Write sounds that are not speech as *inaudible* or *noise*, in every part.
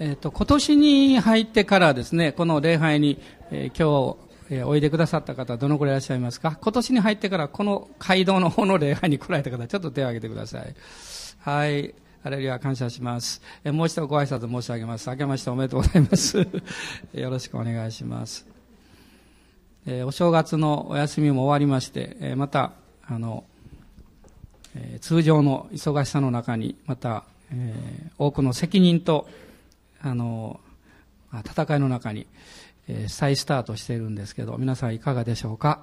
えっ、ー、と、今年に入ってからですね、この礼拝に、えー、今日、えー、おいでくださった方、どのくらいいらっしゃいますか？今年に入ってから、この街道の方の礼拝に来られた方、ちょっと手を挙げてください。はい。あれには感謝します。えー、もう一度ご挨拶申し上げます。明けましておめでとうございます。*laughs* よろしくお願いします。えー、お正月のお休みも終わりまして、えー、また、あの、え、通常の忙しさの中に、また、えー、多くの責任と、あの、戦いの中に、えー、再スタートしているんですけど、皆さんいかがでしょうか？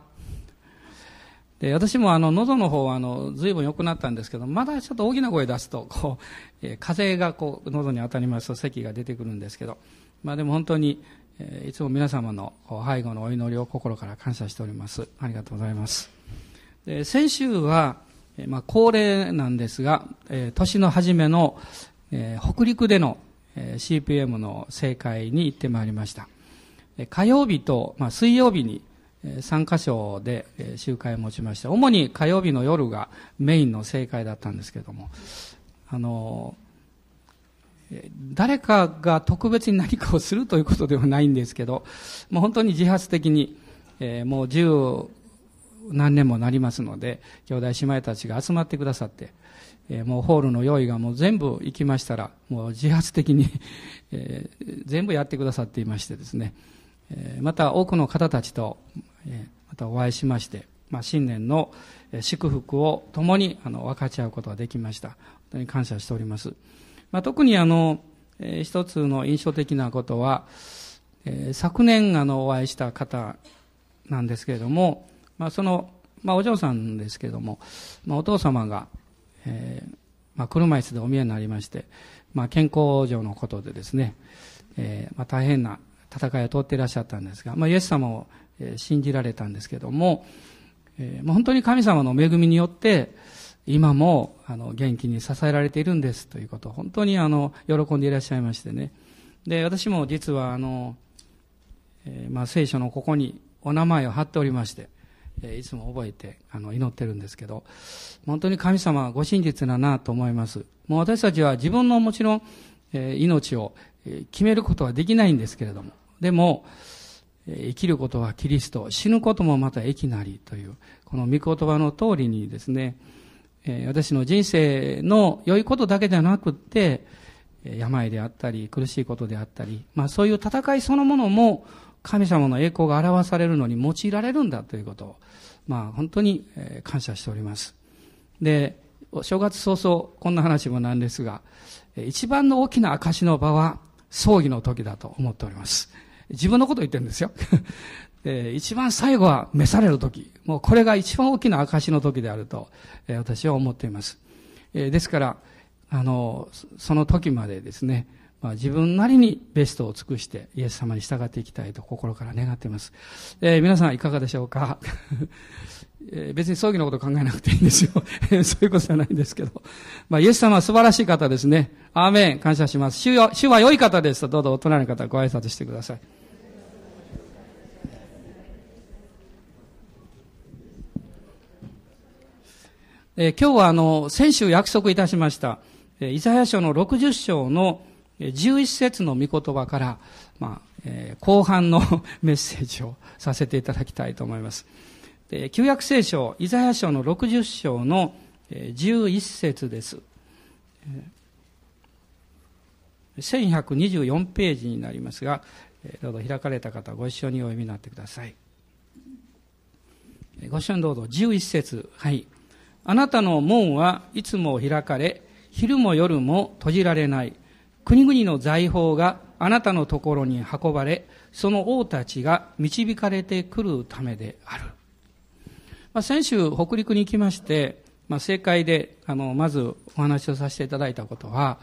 で私もあの喉の方はあの随分良くなったんですけどまだちょっと大きな声出すとこう、えー、風がこう喉に当たりますと咳が出てくるんですけど、まあ、でも本当に、えー、いつも皆様の背後のお祈りを心から感謝しております。ありがとうございます。で先週は、えー、まあ、恒例なんですが、えー、年の初めの、えー、北陸での CPM の正解に行ってまいりました。火曜日と、まあ、水曜日に3箇所で集会を持ちました。主に火曜日の夜がメインの正解だったんですけれども、あの、誰かが特別に何かをするということではないんですけど、もう本当に自発的に、えー、もう十何年もなりますので、兄弟姉妹たちが集まってくださって、えー、もうホールの用意がもう全部行きましたら、もう自発的に *laughs* えー、全部やってくださっていましてですね、えー、また多くの方たちと、えまたお会いしまして、まあ、新年の祝福を共にあの分かち合うことができました。本当に感謝しております。まあ、特にあの、えー、一つの印象的なことは、えー、昨年あのお会いした方なんですけれども、まあ、その、まあ、お嬢さんですけれども、まあ、お父様が、えー、まあ、車椅子でお見えになりまして、まあ、健康上のことでですね、えー、まあ、大変な戦いを通っていらっしゃったんですが、まあ、イエス様を、信じられたんですけども、えー、まあ、本当に神様の恵みによって、今も、あの、元気に支えられているんですということを、本当に、あの、喜んでいらっしゃいましてね。で、私も実は、あの、えー、まあ、聖書のここにお名前を貼っておりまして、いつも覚えてあの祈ってるんですけど、本当に神様はご真実だなと思います。もう私たちは自分のもちろん、え、命を決めることはできないんですけれども、でも、生きることはキリスト、死ぬこともまた益なりという、この御言葉の通りにですね、私の人生の良いことだけではなくって、病であったり、苦しいことであったり、まあそういう戦いそのものも、神様の栄光が表されるのに用いられるんだということを、まあ本当に感謝しております。で、正月早々こんな話もなんですが、一番の大きな証の場は葬儀の時だと思っております。自分のこと言ってるんですよ。*laughs* で一番最後は召される時。もうこれが一番大きな証の時であると、私は思っています。ですから、あの、その時までですね、まあ、自分なりにベストを尽くしてイエス様に従っていきたいと心から願っています。えー、皆さんいかがでしょうか？*laughs* えー、別に葬儀のこと考えなくていいんですよ。*laughs* そういうことじゃないんですけど。まあ、イエス様は素晴らしい方ですね。アーメン。感謝します。主主は良い方ですと、どうぞお隣の方ご挨拶してください。えー、今日はあの、先週約束いたしました、えー、イザヤ書の60章の11節の御言葉から、まあ、えー、後半の *laughs* メッセージをさせていただきたいと思います。で旧約聖書、イザヤ書の60章の11節です。1124ページになりますが、どうぞ開かれた方ご一緒にお読みになってください。ご一緒にどうぞ、11節はい。あなたの門はいつも開かれ、昼も夜も閉じられない。国々の財宝があなたのところに運ばれ、その王たちが導かれてくるためである。まあ、先週、北陸に行きまして、まあ、正解で、あの、まずお話をさせていただいたことは、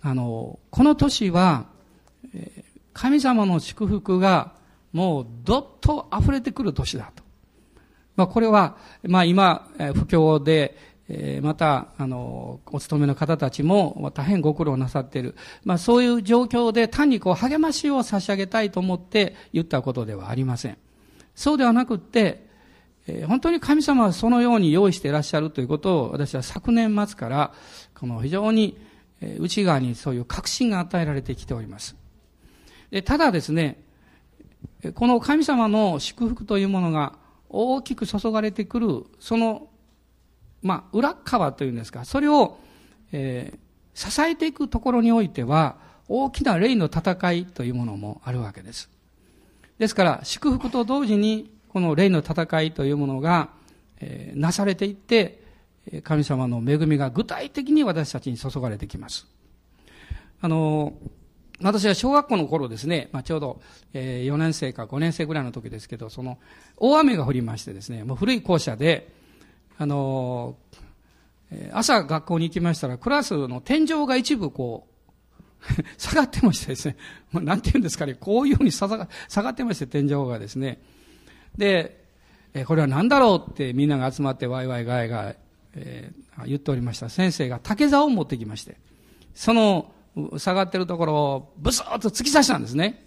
あの、この年は、神様の祝福がもうどっと溢れてくる年だと。まあ、これは、まあ、今、不況で、えまた、あの、お勤めの方たちも大変ご苦労なさっている。まあそういう状況で単にこう励ましを差し上げたいと思って言ったことではありません。そうではなくって、え本当に神様はそのように用意していらっしゃるということを私は昨年末から、この非常に、内側にそういう確信が与えられてきております。でただですね、この神様の祝福というものが大きく注がれてくる、その、まあ、裏側というんですか、それを、えー、支えていくところにおいては、大きな霊の戦いというものもあるわけです。ですから、祝福と同時に、この霊の戦いというものが、えー、なされていって、神様の恵みが具体的に私たちに注がれてきます。あの、私は小学校の頃ですね、まあ、ちょうど、えー、4年生か5年生ぐらいの時ですけど、その、大雨が降りましてですね、もう古い校舎で、あの朝学校に行きましたら、クラスの天井が一部こう、*laughs* 下がってましてですね、なんて言うんですかね、こういうふうに下が下がってまして、天井がですね。で、えこれは何だろうってみんなが集まってワイワイガイガイ、えー、言っておりました。先生が竹竿を持ってきまして、その下がってるところをブスーッと突き刺したんですね。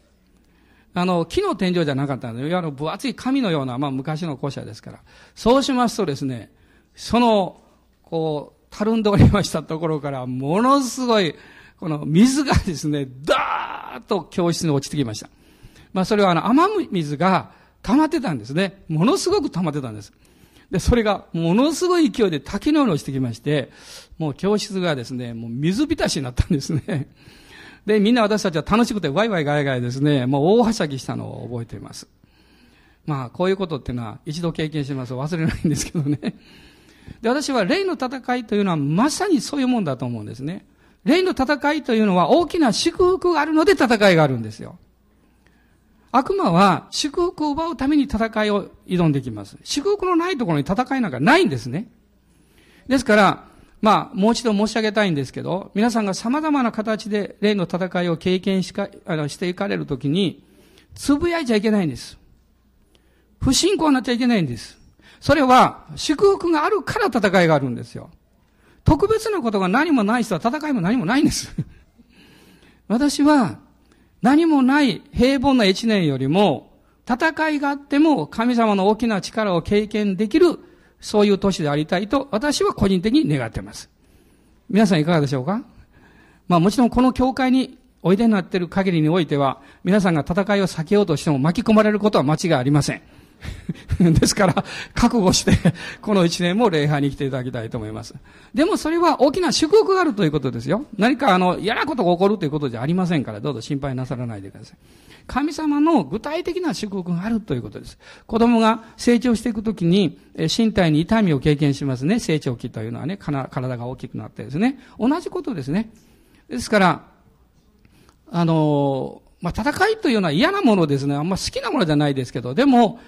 あの、木の天井じゃなかったので、いわゆる分厚い紙のような、まあ昔の校舎ですから。そうしますとですね、その、こう、たるんでおりましたところから、ものすごい、この水がですね、ダーッと教室に落ちてきました。まあそれはあの、雨水が溜まってたんですね。ものすごく溜まってたんです。で、それがものすごい勢いで滝のように落ちてきまして、もう教室がですね、もう水浸しになったんですね。で、みんな私たちは楽しくてワイワイガヤガヤですね、もう大はしゃぎしたのを覚えています。まあ、こういうことっていうのは一度経験してます忘れないんですけどね。で、私は霊の戦いというのはまさにそういうもんだと思うんですね。霊の戦いというのは大きな祝福があるので戦いがあるんですよ。悪魔は祝福を奪うために戦いを挑んできます。祝福のないところに戦いなんかないんですね。ですから、まあ、もう一度申し上げたいんですけど、皆さんが様々な形で霊の戦いを経験しか、あの、していかれるときに、つぶやいちゃいけないんです。不信仰になっちゃいけないんです。それは、祝福があるから戦いがあるんですよ。特別なことが何もない人は戦いも何もないんです。*laughs* 私は、何もない平凡な一年よりも、戦いがあっても神様の大きな力を経験できる、そういう年でありたいと、私は個人的に願っています。皆さんいかがでしょうか？まあもちろんこの教会においでになっている限りにおいては、皆さんが戦いを避けようとしても巻き込まれることは間違いありません。*laughs* ですから、覚悟して、この一年も礼拝に来ていただきたいと思います。でもそれは大きな祝福があるということですよ。何かあの、嫌なことが起こるということじゃありませんから、どうぞ心配なさらないでください。神様の具体的な祝福があるということです。子供が成長していくときに、身体に痛みを経験しますね。成長期というのはね、体が大きくなってですね。同じことですね。ですから、あの、まあ、戦いというのは嫌なものですね。あんま好きなものじゃないですけど、でも、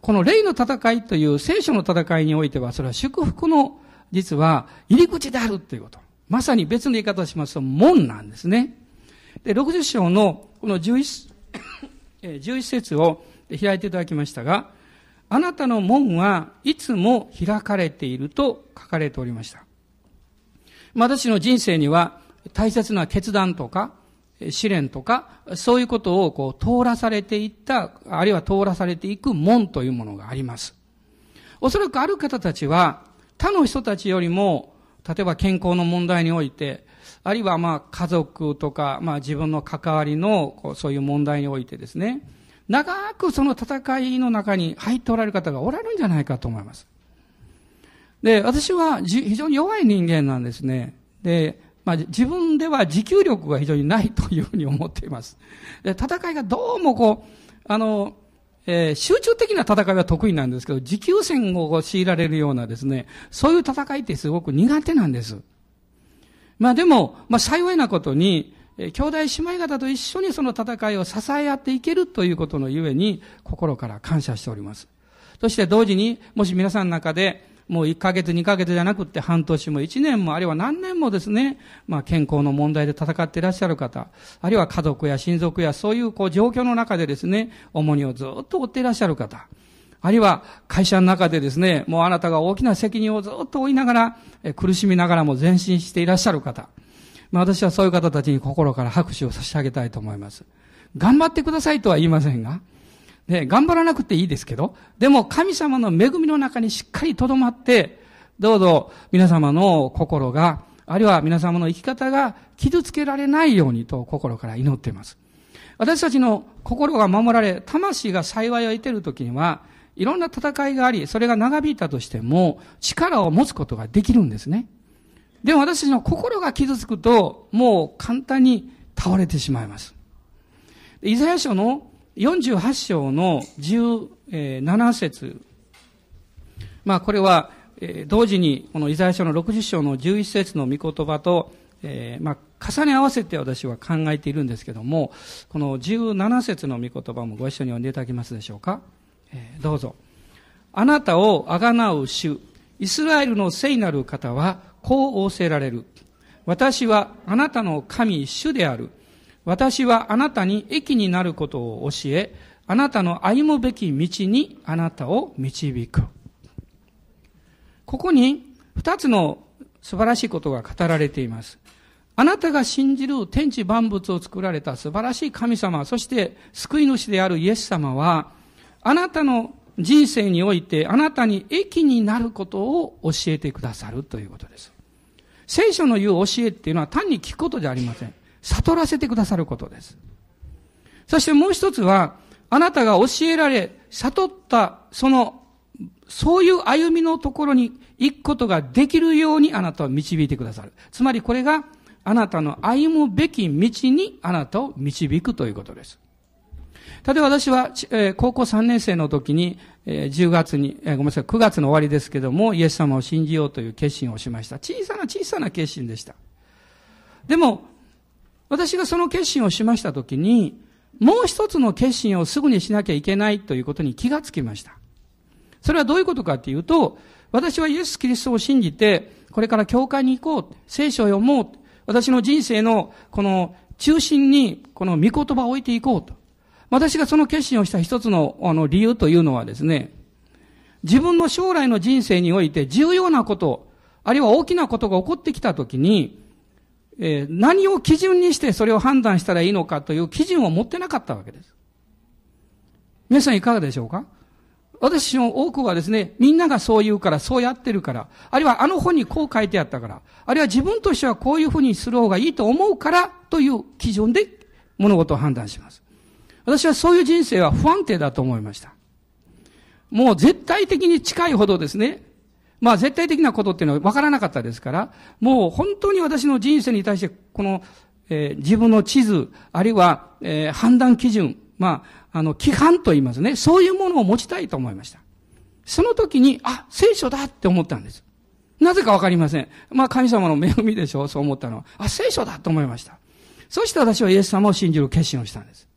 この霊の戦いという聖書の戦いにおいては、それは祝福の、実は、入り口であるということ。まさに別の言い方をしますと、門なんですね。で、60章の、この11、11節を開いていただきましたが、あなたの門はいつも開かれていると書かれておりました。私の人生には大切な決断とか、試練とか、そういうことをこう通らされていった、あるいは通らされていく門というものがあります。おそらくある方たちは、他の人たちよりも、例えば健康の問題において、あるいはまあ家族とか、まあ自分の関わりのこうそういう問題においてですね、長くその戦いの中に入っておられる方がおられるんじゃないかと思います。で、私は非常に弱い人間なんですね。で、まあ、自分では持久力が非常にないというふうに思っています。で戦いがどうもこう、あの、えー、集中的な戦いは得意なんですけど、持久戦を強いられるようなですね、そういう戦いってすごく苦手なんです。まあでも、まあ幸いなことに、えー、兄弟姉妹方と一緒にその戦いを支え合っていけるということのゆえに、心から感謝しております。そして同時に、もし皆さんの中で、もう1ヶ月、2ヶ月じゃなくって半年も1年も、あるいは何年もですね、まあ健康の問題で戦っていらっしゃる方、あるいは家族や親族やそういうこう状況の中でですね、重荷をずっと負っていらっしゃる方、あるいは会社の中でですね、もうあなたが大きな責任をずっと負いながら、苦しみながらも前進していらっしゃる方、まあ私はそういう方たちに心から拍手を差し上げたいと思います。頑張ってくださいとは言いませんが、ね、頑張らなくていいですけど、でも神様の恵みの中にしっかり留まって、どうぞ皆様の心があるいは皆様の生き方が傷つけられないようにと心から祈っています。私たちの心が守られ、魂が幸いを得ているときには、いろんな戦いがあり、それが長引いたとしても、力を持つことができるんですね。でも私たちの心が傷つくと、もう簡単に倒れてしまいます。イザヤ書の48章の17節まあこれは、同時にこのイザヤ書の60章の11節の御言葉と、えー、まあ重ね合わせて私は考えているんですけども、この17節の御言葉もご一緒に読んでいただけますでしょうか？えー、どうぞ。あなたをあがなう主、イスラエルの聖なる方は、こう仰せられる。私はあなたの神主である。私はあなたに益になることを教え、あなたの歩むべき道にあなたを導く。ここに二つの素晴らしいことが語られています。あなたが信じる天地万物を作られた素晴らしい神様、そして救い主であるイエス様は、あなたの人生においてあなたに益になることを教えてくださるということです。聖書の言う教えっていうのは単に聞くことじゃありません。悟らせてくださることです。そしてもう一つは、あなたが教えられ、悟った、その、そういう歩みのところに行くことができるようにあなたを導いてくださる。つまりこれが、あなたの歩むべき道にあなたを導くということです。例えば私は、えー、高校3年生の時に、えー、10月に、えー、ごめんなさい、9月の終わりですけども、イエス様を信じようという決心をしました。小さな小さな決心でした。でも、私がその決心をしましたときに、もう一つの決心をすぐにしなきゃいけないということに気がつきました。それはどういうことかっていうと、私はイエス・キリストを信じて、これから教会に行こう、聖書を読もう、私の人生のこの中心にこの御言葉を置いていこうと。私がその決心をした一つのあの理由というのはですね、自分の将来の人生において重要なこと、あるいは大きなことが起こってきたときに、えー、何を基準にしてそれを判断したらいいのかという基準を持ってなかったわけです。皆さんいかがでしょうか？私の多くはですね、みんながそう言うから、そうやってるから、あるいはあの本にこう書いてあったから、あるいは自分としてはこういうふうにする方がいいと思うからという基準で物事を判断します。私はそういう人生は不安定だと思いました。もう絶対的に近いほどですね、まあ絶対的なことっていうのは分からなかったですから、もう本当に私の人生に対して、この、えー、自分の地図、あるいは、えー、判断基準、まあ、あの、規範と言いますね。そういうものを持ちたいと思いました。その時に、あ、聖書だって思ったんです。なぜかわかりません。まあ神様の恵みでしょう、そう思ったのは。あ、聖書だと思いました。そして私はイエス様を信じる決心をしたんです。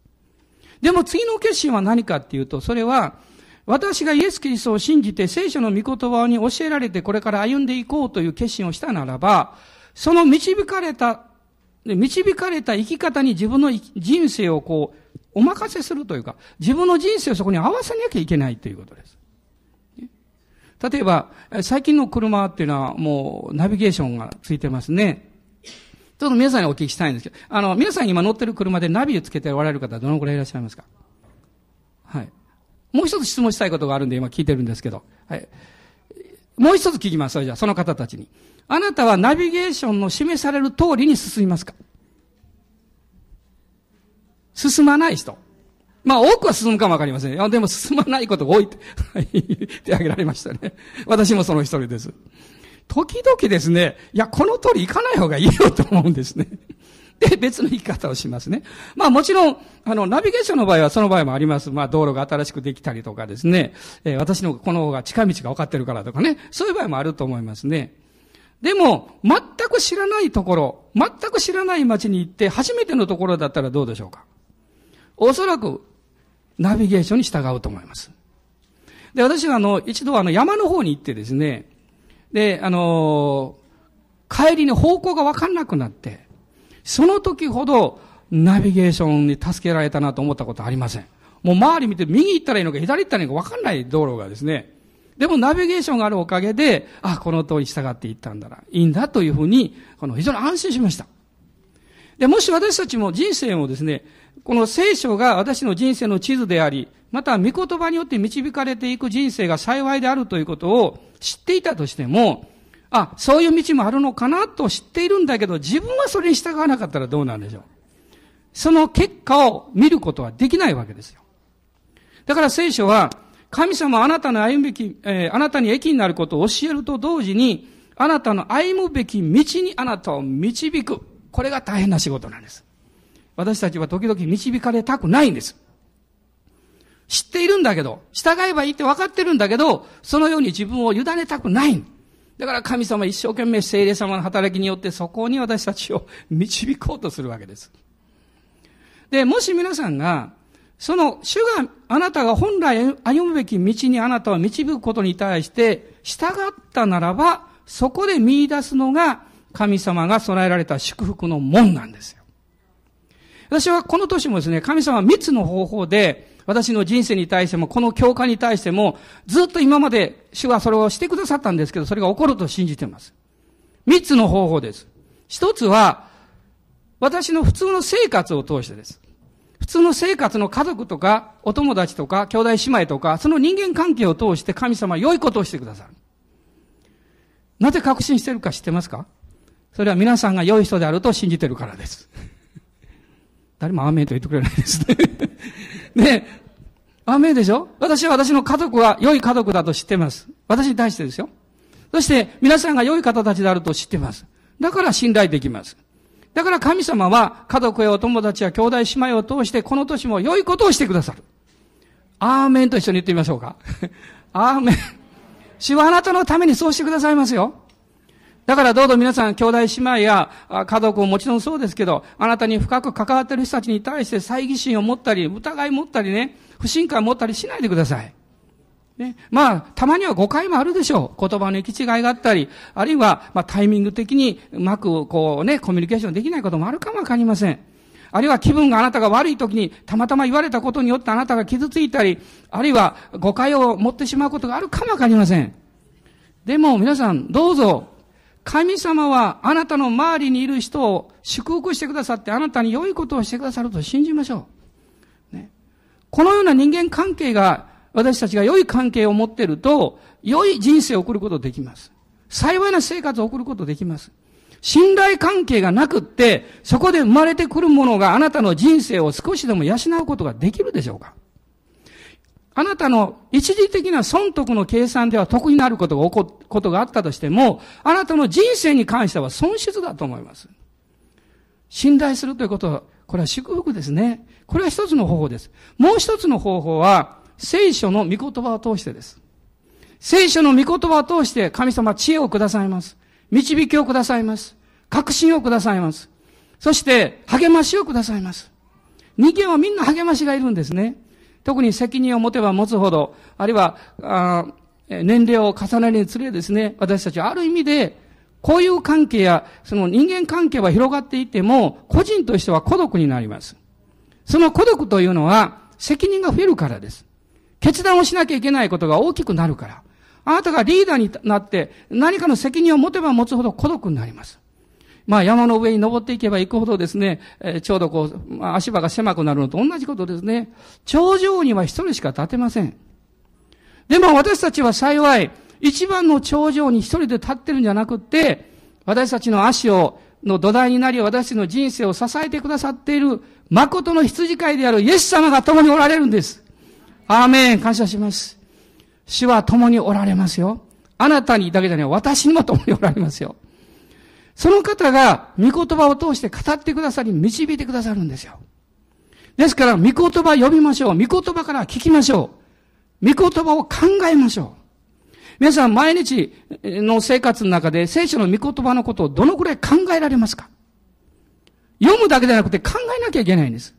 でも次の決心は何かっていうと、それは、私がイエス・キリストを信じて聖書の御言葉に教えられてこれから歩んでいこうという決心をしたならば、その導かれた、導かれた生き方に自分の人生をこう、お任せするというか、自分の人生をそこに合わせなきゃいけないということです。例えば、最近の車っていうのはもうナビゲーションがついてますね。ちょっと皆さんにお聞きしたいんですけど、あの、皆さん今乗ってる車でナビをつけておられる方どのくらいいらっしゃいますか？もう一つ質問したいことがあるんで今聞いてるんですけど。はい。もう一つ聞きます。それじゃあ、その方たちに。あなたはナビゲーションの示される通りに進みますか？進まない人。まあ、多くは進むかもわかりません。いや、でも進まないことが多いって、はい、手挙げられましたね。私もその一人です。時々ですね、いや、この通り行かない方がいいよと思うんですね。で、*laughs* 別の生き方をしますね。まあもちろん、あの、ナビゲーションの場合はその場合もあります。まあ道路が新しくできたりとかですね、えー、私のこの方が近道が分かってるからとかね、そういう場合もあると思いますね。でも、全く知らないところ、全く知らない街に行って初めてのところだったらどうでしょうかおそらく、ナビゲーションに従うと思います。で、私はあの、一度あの山の方に行ってですね、で、あのー、帰りに方向がわかんなくなって、その時ほどナビゲーションに助けられたなと思ったことありません。もう周り見て右行ったらいいのか左行ったらいいのか分かんない道路がですね。でもナビゲーションがあるおかげで、あ、この通り従っていったんだら、いいんだというふうに、この非常に安心しました。で、もし私たちも人生をですね、この聖書が私の人生の地図であり、また御言葉によって導かれていく人生が幸いであるということを知っていたとしても、あ、そういう道もあるのかなと知っているんだけど、自分はそれに従わなかったらどうなんでしょう。その結果を見ることはできないわけですよ。だから聖書は、神様あなたの歩むべき、えー、あなたに益になることを教えると同時に、あなたの歩むべき道にあなたを導く。これが大変な仕事なんです。私たちは時々導かれたくないんです。知っているんだけど、従えばいいって分かってるんだけど、そのように自分を委ねたくない。だから神様一生懸命聖霊様の働きによってそこに私たちを導こうとするわけです。で、もし皆さんが、その主があなたが本来歩むべき道にあなたを導くことに対して従ったならば、そこで見出すのが神様が備えられた祝福の門なんですよ。私はこの年もですね、神様は三つの方法で私の人生に対しても、この教会に対しても、ずっと今まで主はそれをしてくださったんですけど、それが起こると信じています。三つの方法です。一つは、私の普通の生活を通してです。普通の生活の家族とか、お友達とか、兄弟姉妹とか、その人間関係を通して神様は良いことをしてくださる。なぜ確信してるか知ってますか？それは皆さんが良い人であると信じてるからです。*laughs* 誰もアーメンと言ってくれないですね。ねアーメンでしょ？私は私の家族は良い家族だと知ってます。私に対してですよ。そして皆さんが良い方たちであると知ってます。だから信頼できます。だから神様は家族やお友達や兄弟姉妹を通してこの年も良いことをしてくださる。アーメンと一緒に言ってみましょうか。*laughs* アーメン。主はあなたのためにそうしてくださいますよ。だからどうぞ皆さん、兄弟姉妹や家族ももちろんそうですけど、あなたに深く関わっている人たちに対して猜疑心を持ったり、疑い持ったりね、不信感を持ったりしないでください。ね。まあ、たまには誤解もあるでしょう。言葉の行き違いがあったり、あるいは、まあ、タイミング的にうまく、こうね、コミュニケーションできないこともあるかもわかりません。あるいは気分があなたが悪い時に、たまたま言われたことによってあなたが傷ついたり、あるいは誤解を持ってしまうことがあるかもわかりません。でも皆さん、どうぞ、神様はあなたの周りにいる人を祝福してくださってあなたに良いことをしてくださると信じましょう。ね、このような人間関係が私たちが良い関係を持っていると良い人生を送ることができます。幸いな生活を送ることできます。信頼関係がなくって、そこで生まれてくるものがあなたの人生を少しでも養うことができるでしょうかあなたの一時的な損得の計算では得になることが起こことがあったとしても、あなたの人生に関しては損失だと思います。信頼するということは、これは祝福ですね。これは一つの方法です。もう一つの方法は、聖書の御言葉を通してです。聖書の御言葉を通して神様知恵をくださいます。導きをくださいます。確信をくださいます。そして励ましをくださいます。人間はみんな励ましがいるんですね。特に責任を持てば持つほど、あるいは、あ年齢を重ねるにつれですね、私たちはある意味で、こういう関係や、その人間関係は広がっていても、個人としては孤独になります。その孤独というのは、責任が増えるからです。決断をしなきゃいけないことが大きくなるから。あなたがリーダーになって、何かの責任を持てば持つほど孤独になります。まあ山の上に登っていけば行くほどですね、え、ちょうどこう、まあ、足場が狭くなるのと同じことですね。頂上には一人しか立てません。でも私たちは幸い、一番の頂上に一人で立ってるんじゃなくって、私たちの足を、の土台になり、私たちの人生を支えてくださっている、誠の羊飼いであるイエス様が共におられるんです。アーメン、感謝します。主は共におられますよ。あなたにだけじゃない、私にも共におられますよ。その方が御言葉を通して語ってくださり、導いてくださるんですよ。ですから、御言葉読みましょう。御言葉から聞きましょう。御言葉を考えましょう。皆さん、毎日の生活の中で聖書の御言葉のことをどのくらい考えられますか？読むだけでなくて考えなきゃいけないんです。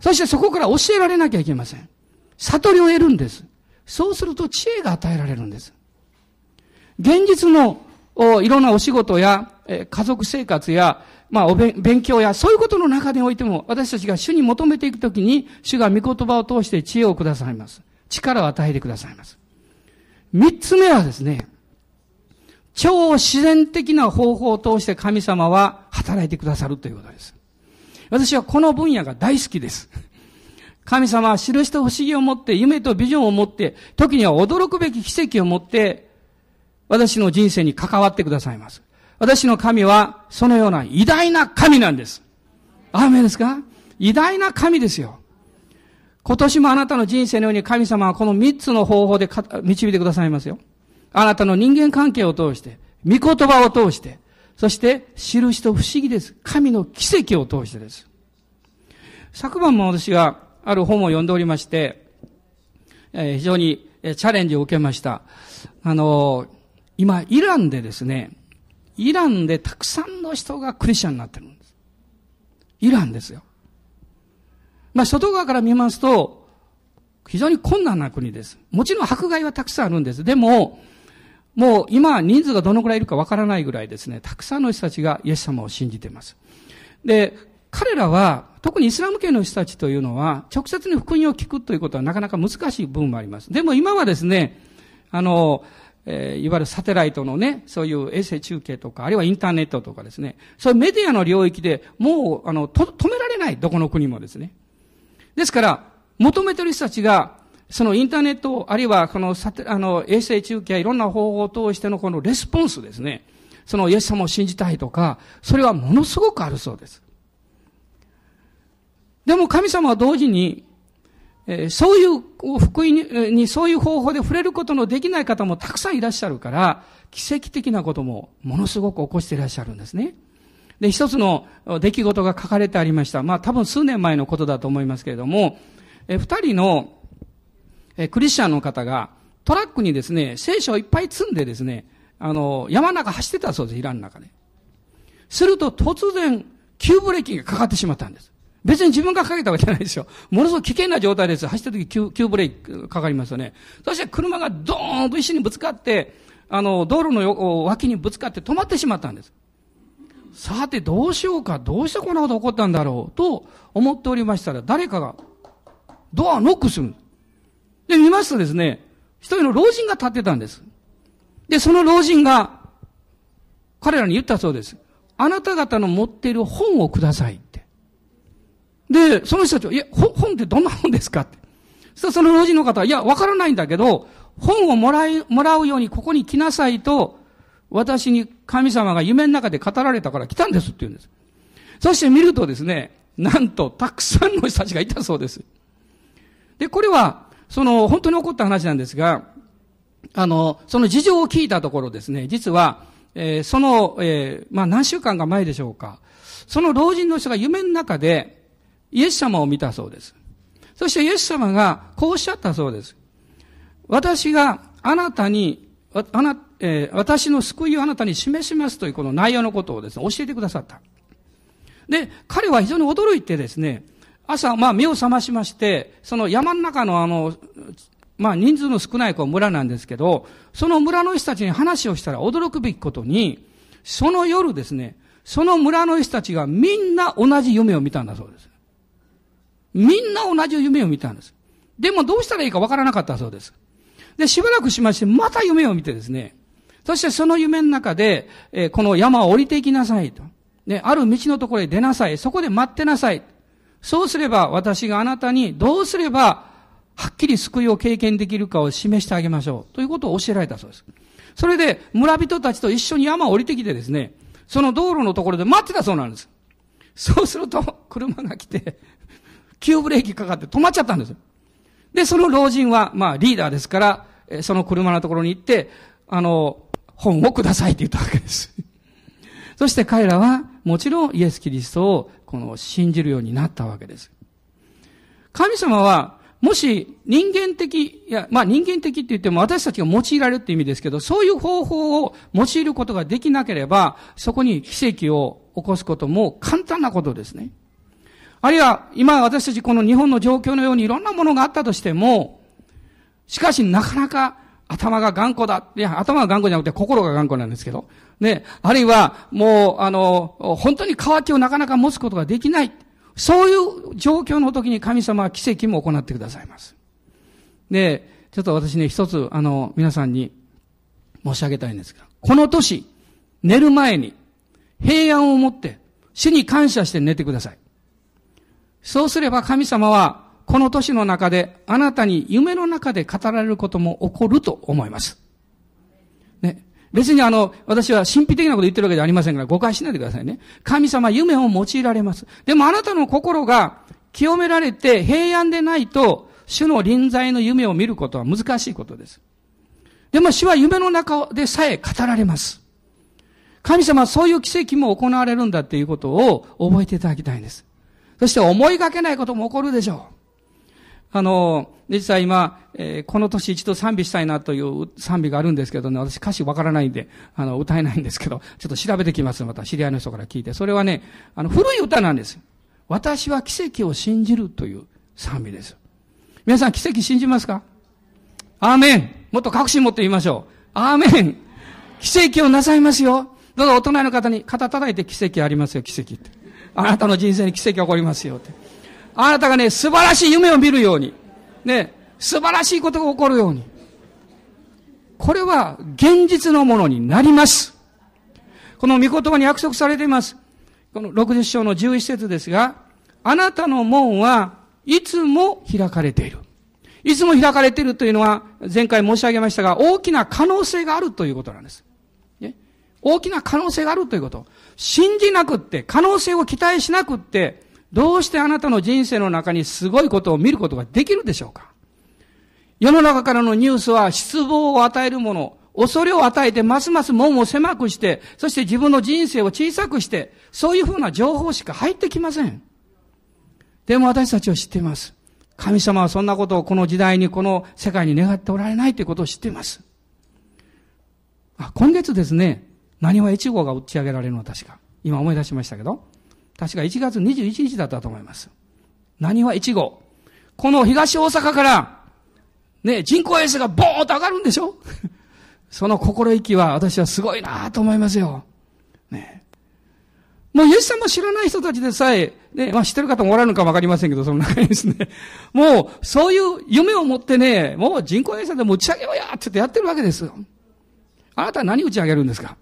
そしてそこから教えられなきゃいけません。悟りを得るんです。そうすると知恵が与えられるんです。現実のいろんなお仕事や家族生活や、まあ、お勉強や、そういうことの中においても、私たちが主に求めていくときに、主が御言葉を通して知恵をくださいます。力を与えてくださいます。三つ目はですね、超自然的な方法を通して神様は働いてくださるということです。私はこの分野が大好きです。神様は印と不思議を持って、夢とビジョンを持って、時には驚くべき奇跡を持って、私の人生に関わってくださいます。私の神は、そのような偉大な神なんです。アーメンですか？偉大な神ですよ。今年もあなたの人生のように神様はこの三つの方法で導いてくださいますよ。あなたの人間関係を通して、御言葉を通して、そして、印と不思議です。神の奇跡を通してです。昨晩も私がある本を読んでおりまして、えー、非常にチャレンジを受けました。あのー、今、イランでですね、イランでたくさんの人がクリスチャンになってるんです。イランですよ。まあ、外側から見ますと、非常に困難な国です。もちろん迫害はたくさんあるんです。でも、もう今人数がどのくらいいるかわからないぐらいですね、たくさんの人たちがイエス様を信じています。で、彼らは、特にイスラム系の人たちというのは、直接に福音を聞くということはなかなか難しい部分もあります。でも今はですね、あの、えー、いわゆるサテライトのね、そういう衛星中継とか、あるいはインターネットとかですね、そういうメディアの領域でもう、あの、止められない、どこの国もですね。ですから、求めてる人たちが、そのインターネット、あるいはこのサテ、あの、衛星中継、いろんな方法を通してのこのレスポンスですね。そのイエス様を信じたいとか、それはものすごくあるそうです。でも神様は同時に、え、そういう福音ににそういう方法で触れることのできない方もたくさんいらっしゃるから、奇跡的なこともものすごく起こしていらっしゃるんですね。で、一つの出来事が書かれてありました。まあ多分数年前のことだと思いますけれども、え二人のえクリスチャンの方が、トラックにですね、聖書をいっぱい積んでですね、あの、山の中走ってたそうです、イランの中で。すると突然、急ブレーキがかかってしまったんです。別に自分がかけたわけじゃないですよ。ものすごく危険な状態です。走ってる時急、急ブレーキかかりますよね。そして車がドーンと石にぶつかって、あの、道路の脇にぶつかって止まってしまったんです。さてどうしようか、どうしてこんなこと起こったんだろうと思っておりましたら、誰かがドアノックするで。見ますとですね、一人の老人が立ってたんです。で、その老人が、彼らに言ったそうです。あなた方の持っている本をください。で、その人たちは、いや、本ってどんな本ですかって。そその老人の方は、いや、わからないんだけど、本をもらい、もらうようにここに来なさいと、私に神様が夢の中で語られたから来たんですって言うんです。そして見るとですね、なんとたくさんの人たちがいたそうです。で、これは、その、本当に起こった話なんですが、あの、その事情を聞いたところですね、実は、えー、その、えー、まあ何週間か前でしょうか、その老人の人が夢の中で、イエス様を見たそうです。そしてイエス様がこうおっしゃったそうです。私があなたに、あな、えー、私の救いをあなたに示しますというこの内容のことをですね、教えてくださった。で、彼は非常に驚いてですね、朝、まあ目を覚ましまして、その山の中のあの、まあ人数の少ないこう村なんですけど、その村の人たちに話をしたら驚くべきことに、その夜ですね、その村の人たちがみんな同じ夢を見たんだそうです。みんな同じ夢を見たんです。でもどうしたらいいかわからなかったそうです。で、しばらくしまして、また夢を見てですね、そしてその夢の中で、えー、この山を降りていきなさいと。ね、ある道のところへ出なさい。そこで待ってなさい。そうすれば私があなたにどうすればはっきり救いを経験できるかを示してあげましょう。ということを教えられたそうです。それで村人たちと一緒に山を降りてきてですね、その道路のところで待ってたそうなんです。そうすると車が来て、急ブレーキかかって止まっちゃったんですよ。で、その老人は、まあリーダーですから、その車のところに行って、あの、本をくださいって言ったわけです。*laughs* そして彼らは、もちろんイエス・キリストをこの信じるようになったわけです。神様は、もし人間的、いや、まあ人間的って言っても私たちが用いられるって意味ですけど、そういう方法を用いることができなければ、そこに奇跡を起こすことも簡単なことですね。あるいは、今私たちこの日本の状況のようにいろんなものがあったとしても、しかしなかなか頭が頑固だ。いや、頭が頑固じゃなくて心が頑固なんですけど。ね、あるいは、もう、あの、本当に渇きをなかなか持つことができない。そういう状況の時に神様は奇跡も行ってくださいます。で、ちょっと私ね、一つ、あの、皆さんに申し上げたいんですが、この年、寝る前に、平安を持って、主に感謝して寝てください。そうすれば神様は、この年の中で、あなたに夢の中で語られることも起こると思います。ね。別にあの、私は神秘的なこと言ってるわけじゃありませんから誤解しないでくださいね。神様夢を用いられます。でもあなたの心が清められて平安でないと、主の臨在の夢を見ることは難しいことです。でも主は夢の中でさえ語られます。神様はそういう奇跡も行われるんだっていうことを覚えていただきたいんです。そして思いがけないことも起こるでしょう。あの、実は今、えー、この年一度賛美したいなという賛美があるんですけどね、私歌詞わからないんで、あの、歌えないんですけど、ちょっと調べてきます。また知り合いの人から聞いて。それはね、あの、古い歌なんです。私は奇跡を信じるという賛美です。皆さん奇跡信じますか？アーメンもっと確信持って言いましょう。アーメン奇跡をなさいますよ。どうぞ大人の方に肩叩いて奇跡ありますよ、奇跡って。あなたの人生に奇跡が起こりますよって。あなたがね、素晴らしい夢を見るように、ね、素晴らしいことが起こるように。これは現実のものになります。この御言葉に約束されています。この60章の11節ですが、あなたの門はいつも開かれている。いつも開かれているというのは、前回申し上げましたが、大きな可能性があるということなんです。大きな可能性があるということ。信じなくって、可能性を期待しなくって、どうしてあなたの人生の中にすごいことを見ることができるでしょうか世の中からのニュースは失望を与えるもの、恐れを与えてますます門を狭くして、そして自分の人生を小さくして、そういうふうな情報しか入ってきません。でも私たちは知っています。神様はそんなことをこの時代にこの世界に願っておられないということを知っています。あ、今月ですね、何は1号が打ち上げられるのは確か。今思い出しましたけど。確か1月21日だったと思います。何は1号。この東大阪から、ね、人工衛星がボーンと上がるんでしょ？*laughs* その心意気は私はすごいなと思いますよ。ね。もうイエス様知らない人たちでさえ、ね、まあ知ってる方もおられるかわかりませんけど、その中にですね、もうそういう夢を持ってね、もう人工衛星でも打ち上げようやって言ってやってるわけですよ。あなたは何打ち上げるんですか？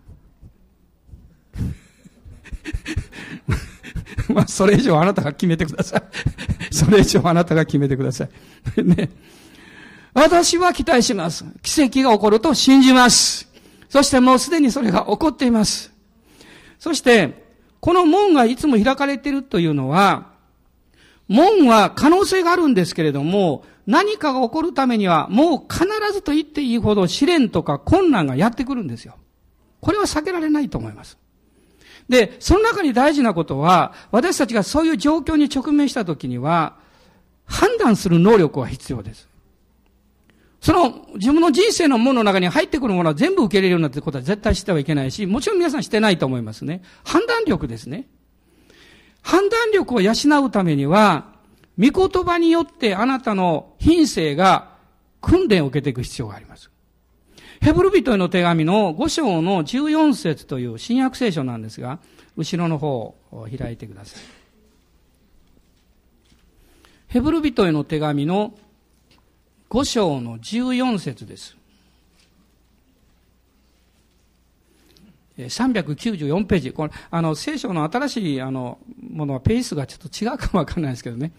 *laughs* まあ、それ以上あなたが決めてください。*laughs* それ以上あなたが決めてください。*laughs* ね。私は期待します。奇跡が起こると信じます。そしてもうすでにそれが起こっています。そして、この門がいつも開かれているというのは、門は可能性があるんですけれども、何かが起こるためには、もう必ずと言っていいほど試練とか困難がやってくるんですよ。これは避けられないと思います。で、その中に大事なことは、私たちがそういう状況に直面したときには、判断する能力は必要です。その自分の人生のものの中に入ってくるものは全部受け入れるようになってことは絶対してはいけないし、もちろん皆さんしてないと思いますね。判断力ですね。判断力を養うためには、御言葉によってあなたの品性が訓練を受けていく必要があります。ヘブル人への手紙の5章の14節という新約聖書なんですが、後ろの方を開いてください。ヘブル人への手紙の5章の14節です。394ページ。これ、あの、聖書の新しい、あの、ものはペースがちょっと違うかもわかんないですけどね。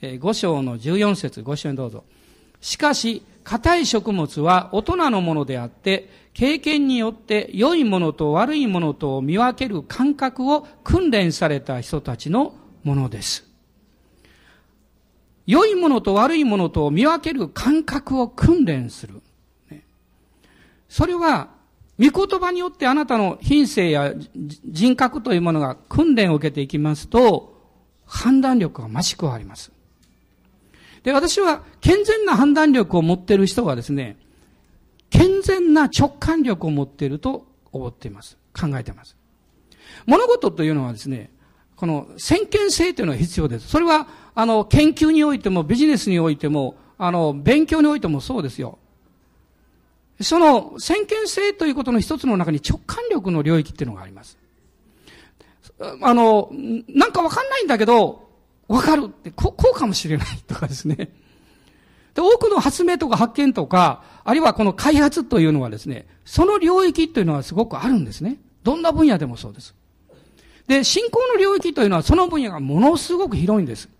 5章の14節ご一緒にどうぞ。しかし、硬い食物は大人のものであって、経験によって良いものと悪いものとを見分ける感覚を訓練された人たちのものです。良いものと悪いものとを見分ける感覚を訓練する。それは、御言葉によってあなたの品性や人格というものが訓練を受けていきますと、判断力が増し加わります。で、私は健全な判断力を持っている人がですね、健全な直感力を持っていると思っています。考えています。物事というのはですね、この先見性というのが必要です。それは、あの、研究においてもビジネスにおいても、あの、勉強においてもそうですよ。その先見性ということの一つの中に直感力の領域っていうのがあります。あの、なんかわかんないんだけど、わかるってこ、こうかもしれないとかですね。で、多くの発明とか発見とか、あるいはこの開発というのはですね、その領域というのはすごくあるんですね。どんな分野でもそうです。で、信仰の領域というのはその分野がものすごく広いんです。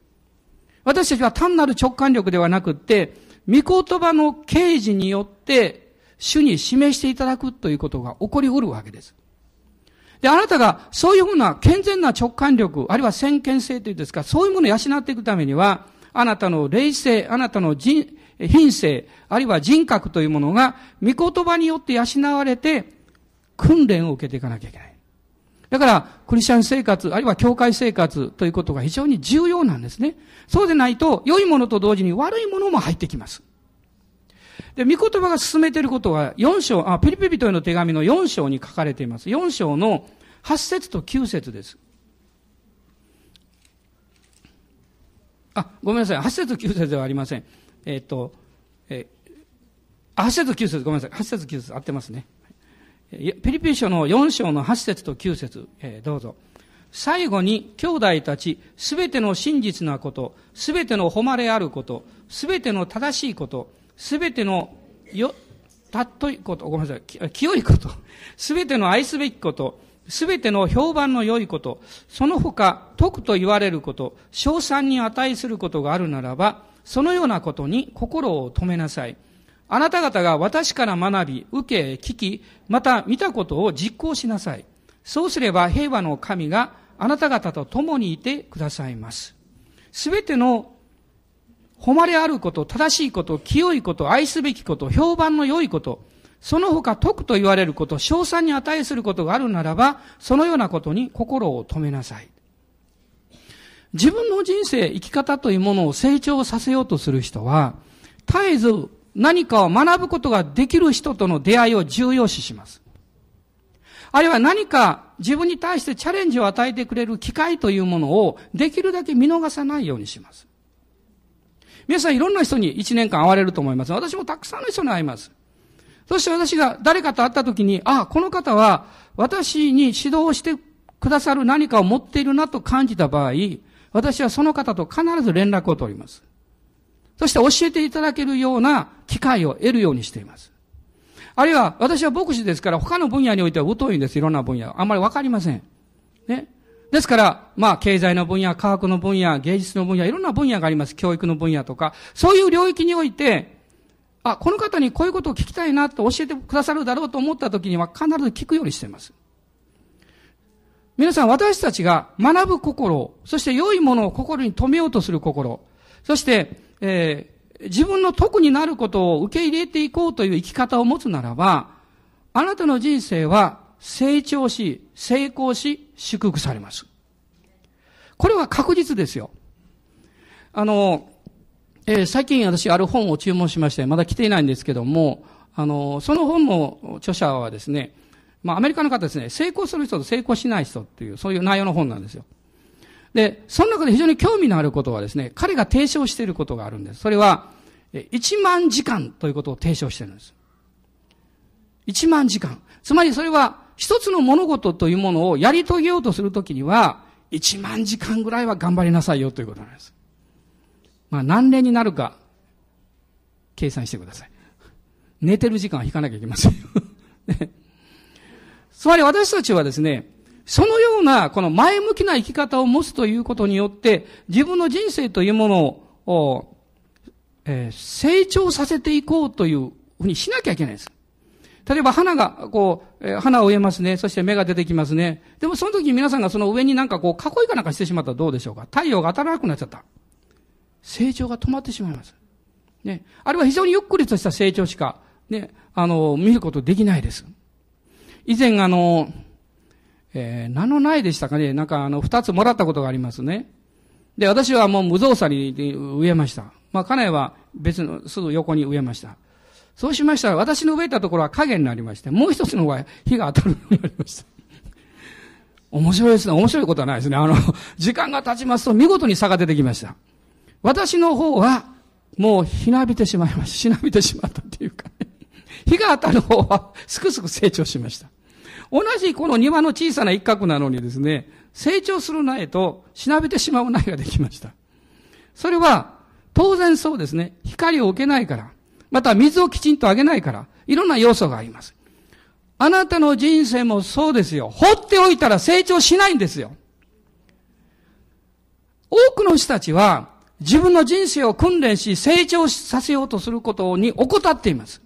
私たちは単なる直感力ではなくって、御言葉の啓示によって、主に示していただくということが起こりうるわけです。で、あなたがそういうふうな健全な直感力、あるいは先見性というんですか、そういうものを養っていくためには、あなたの霊性、あなたの人、品性、あるいは人格というものが、御言葉によって養われて、訓練を受けていかなきゃいけない。だから、クリスチャン生活、あるいは教会生活ということが非常に重要なんですね。そうでないと、良いものと同時に悪いものも入ってきます。で、御言葉が進めていることは、4章、あ、ピリピリトへの手紙の4章に書かれています。4章の8節と9節です。あ、ごめんなさい。8節9節ではありません。えっ、ー、と、えー、8節9節ごめんなさい。8節9節合ってますね。ピリピ書の4章の8節と9節、えー、どうぞ。最後に兄弟たち、すべての真実なこと、すべての誉れあること、すべての正しいこと、すべてのよ、たっといこと、ごめんなさい、清いこと、すべての愛すべきこと、すべての評判の良いこと、その他、徳と言われること、賞賛に値することがあるならば、そのようなことに心を止めなさい。あなた方が私から学び、受け、聞き、また見たことを実行しなさい。そうすれば平和の神があなた方と共にいてくださいます。すべての誉れあること、正しいこと、清いこと、愛すべきこと、評判の良いこと、その他徳と言われること、賞賛に値することがあるならば、そのようなことに心を止めなさい。自分の人生、生き方というものを成長させようとする人は、絶えず何かを学ぶことができる人との出会いを重要視します。あるいは何か自分に対してチャレンジを与えてくれる機会というものをできるだけ見逃さないようにします。皆さんいろんな人に一年間会われると思います。私もたくさんの人に会います。そして私が誰かと会った時に、ああ、この方は私に指導してくださる何かを持っているなと感じた場合、私はその方と必ず連絡を取ります。そして教えていただけるような機会を得るようにしています。あるいは、私は牧師ですから、他の分野においては疎いんです。いろんな分野。あんまりわかりません。ね。ですから、まあ、経済の分野、科学の分野、芸術の分野、いろんな分野があります。教育の分野とか。そういう領域において、あ、この方にこういうことを聞きたいなと教えてくださるだろうと思った時には必ず聞くようにしています。皆さん、私たちが学ぶ心、そして良いものを心に留めようとする心、そして、えー、自分の得になることを受け入れていこうという生き方を持つならば、あなたの人生は成長し、成功し、祝福されます。これは確実ですよ。あの、えー、最近私ある本を注文しまして、まだ来ていないんですけども、あの、その本の著者はですね、まあアメリカの方ですね、成功する人と成功しない人っていう、そういう内容の本なんですよ。で、その中で非常に興味のあることはですね、彼が提唱していることがあるんです。それは、1万時間ということを提唱しているんです。1万時間。つまりそれは、一つの物事というものをやり遂げようとするときには、1万時間ぐらいは頑張りなさいよということなんです。まあ何年になるか、計算してください。寝てる時間は引かなきゃいけませんよ。*laughs* つまり私たちはですね、そのような、この前向きな生き方を持つということによって、自分の人生というものを、えー、成長させていこうというふうにしなきゃいけないんです。例えば花が、こう、花を植えますね。そして芽が出てきますね。でもその時皆さんがその上になんかこう、囲いかなんかしてしまったらどうでしょうか？太陽が当たらなくなっちゃった。成長が止まってしまいます。ね。あるいは非常にゆっくりとした成長しか、ね、あの、見ることできないです。以前あの、えー、名のないでしたかね。なんかあの、二つもらったことがありますね。で、私はもう無造作に植えました。まあ、家内は別の、すぐ横に植えました。そうしましたら、私の植えたところは影になりまして、もう一つの方は火が当たるようになりました。面白いですね。面白いことはないですね。あの、時間が経ちますと見事に差が出てきました。私の方は、もうひなびてしまいました。しなびてしまったっていうか、ね、火が当たる方は、すくすく成長しました。同じこの庭の小さな一角なのにですね、成長する苗としなびてしまう苗ができました。それは、当然そうですね。光を受けないから。また水をきちんとあげないから。いろんな要素があります。あなたの人生もそうですよ。放っておいたら成長しないんですよ。多くの人たちは自分の人生を訓練し成長させようとすることに怠っています。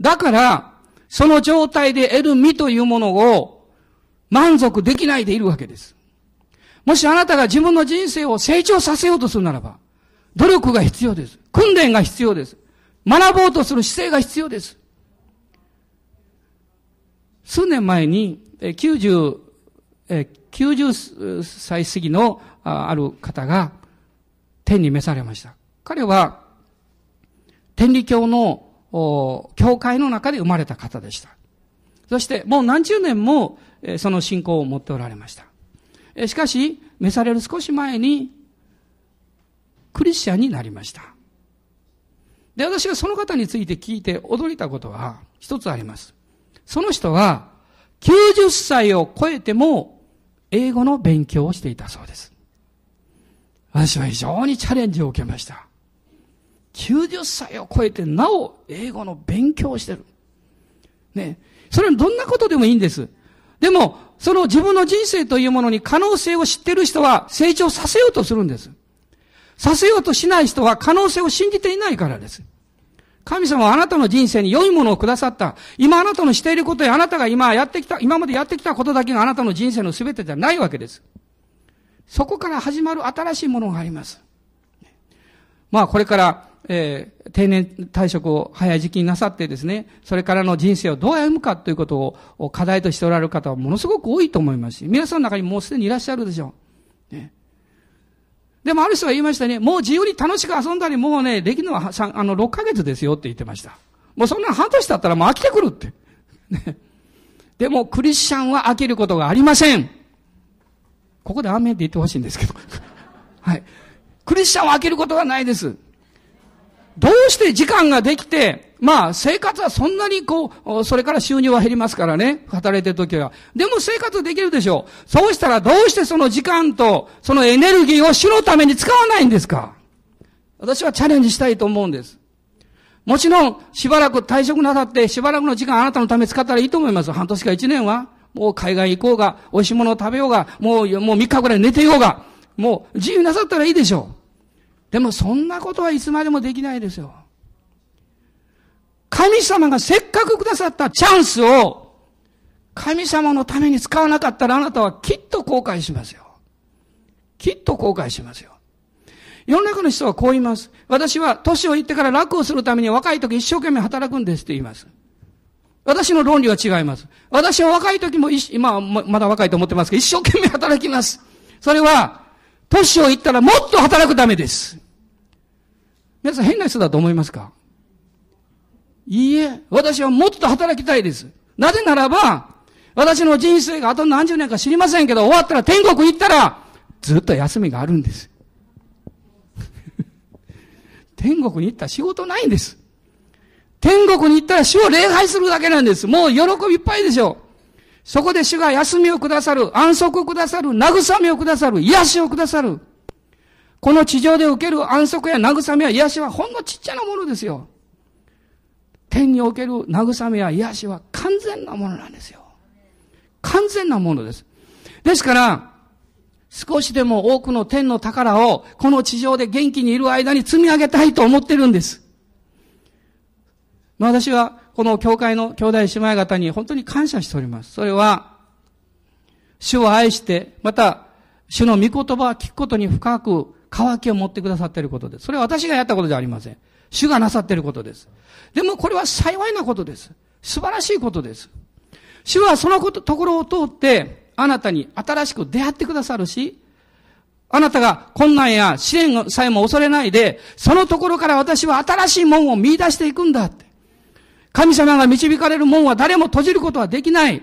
だから、その状態で得る身というものを満足できないでいるわけです。もしあなたが自分の人生を成長させようとするならば、努力が必要です。訓練が必要です。学ぼうとする姿勢が必要です。数年前に、90、90歳過ぎのある方が天に召されました。彼は天理教の教会の中で生まれた方でした。そしてもう何十年もその信仰を持っておられました。しかし、召される少し前にクリスチャンになりました。で、私がその方について聞いて驚いたことは一つあります。その人は90歳を超えても英語の勉強をしていたそうです。私は非常にチャレンジを受けました。90歳を超えてなお英語の勉強をしてる。ね。それはどんなことでもいいんです。でも、その自分の人生というものに可能性を知ってる人は成長させようとするんです。させようとしない人は可能性を信じていないからです。神様はあなたの人生に良いものをくださった。今あなたのしていることやあなたが今やってきた、今までやってきたことだけがあなたの人生の全てじゃないわけです。そこから始まる新しいものがあります。まあこれからえー、定年退職を早い時期になさってですね、それからの人生をどう歩むかということを課題としておられる方はものすごく多いと思いますし、皆さんの中にもうすでにいらっしゃるでしょう。ね、でもある人が言いましたね、もう自由に楽しく遊んだり、もうね、できるのはあの6ヶ月ですよって言ってました。もうそんな半年だったらもう飽きてくるって。ね、でもクリスチャンは飽きることがありません。ここでアーメンって言ってほしいんですけど。*laughs* はい。クリスチャンは飽きることがないです。どうして時間ができて、まあ生活はそんなにこう、それから収入は減りますからね、働いてる時は。でも生活できるでしょう。そうしたらどうしてその時間とそのエネルギーを主のために使わないんですか？私はチャレンジしたいと思うんです。もちろん、しばらく退職なさって、しばらくの時間あなたのため使ったらいいと思います。半年か一年は。もう海外行こうが、美味しいものを食べようが、もう、もう3日ぐらい寝てようが、もう自由なさったらいいでしょう。でもそんなことはいつまでもできないですよ。神様がせっかくくださったチャンスを神様のために使わなかったらあなたはきっと後悔しますよ。きっと後悔しますよ。世の中の人はこう言います。私は年をいってから楽をするために若い時一生懸命働くんですって言います。私の論理は違います。私は若い時も、今まだ若いと思ってますけど、一生懸命働きます。それは、年をいったらもっと働くためです。皆さん変な人だと思いますか？いいえ、私はもっと働きたいです。なぜならば、私の人生があと何十年か知りませんけど、終わったら天国行ったら、ずっと休みがあるんです。*laughs* 天国に行ったら仕事ないんです。天国に行ったら主を礼拝するだけなんです。もう喜びいっぱいでしょう。そこで主が休みをくださる、安息をくださる、慰めをくださる、癒しをくださる。この地上で受ける安息や慰めや癒しはほんのちっちゃなものですよ。天における慰めや癒しは完全なものなんですよ。完全なものです。ですから、少しでも多くの天の宝をこの地上で元気にいる間に積み上げたいと思ってるんです。ま私はこの教会の兄弟姉妹方に本当に感謝しております。それは、主を愛して、また、主の御言葉を聞くことに深く渇きを持ってくださっていることです。それは私がやったことじゃありません。主がなさっていることです。でもこれは幸いなことです。素晴らしいことです。主はそのこと、ところを通って、あなたに新しく出会ってくださるし、あなたが困難や試練さえも恐れないで、そのところから私は新しい門を見出していくんだって。神様が導かれる門は誰も閉じることはできない。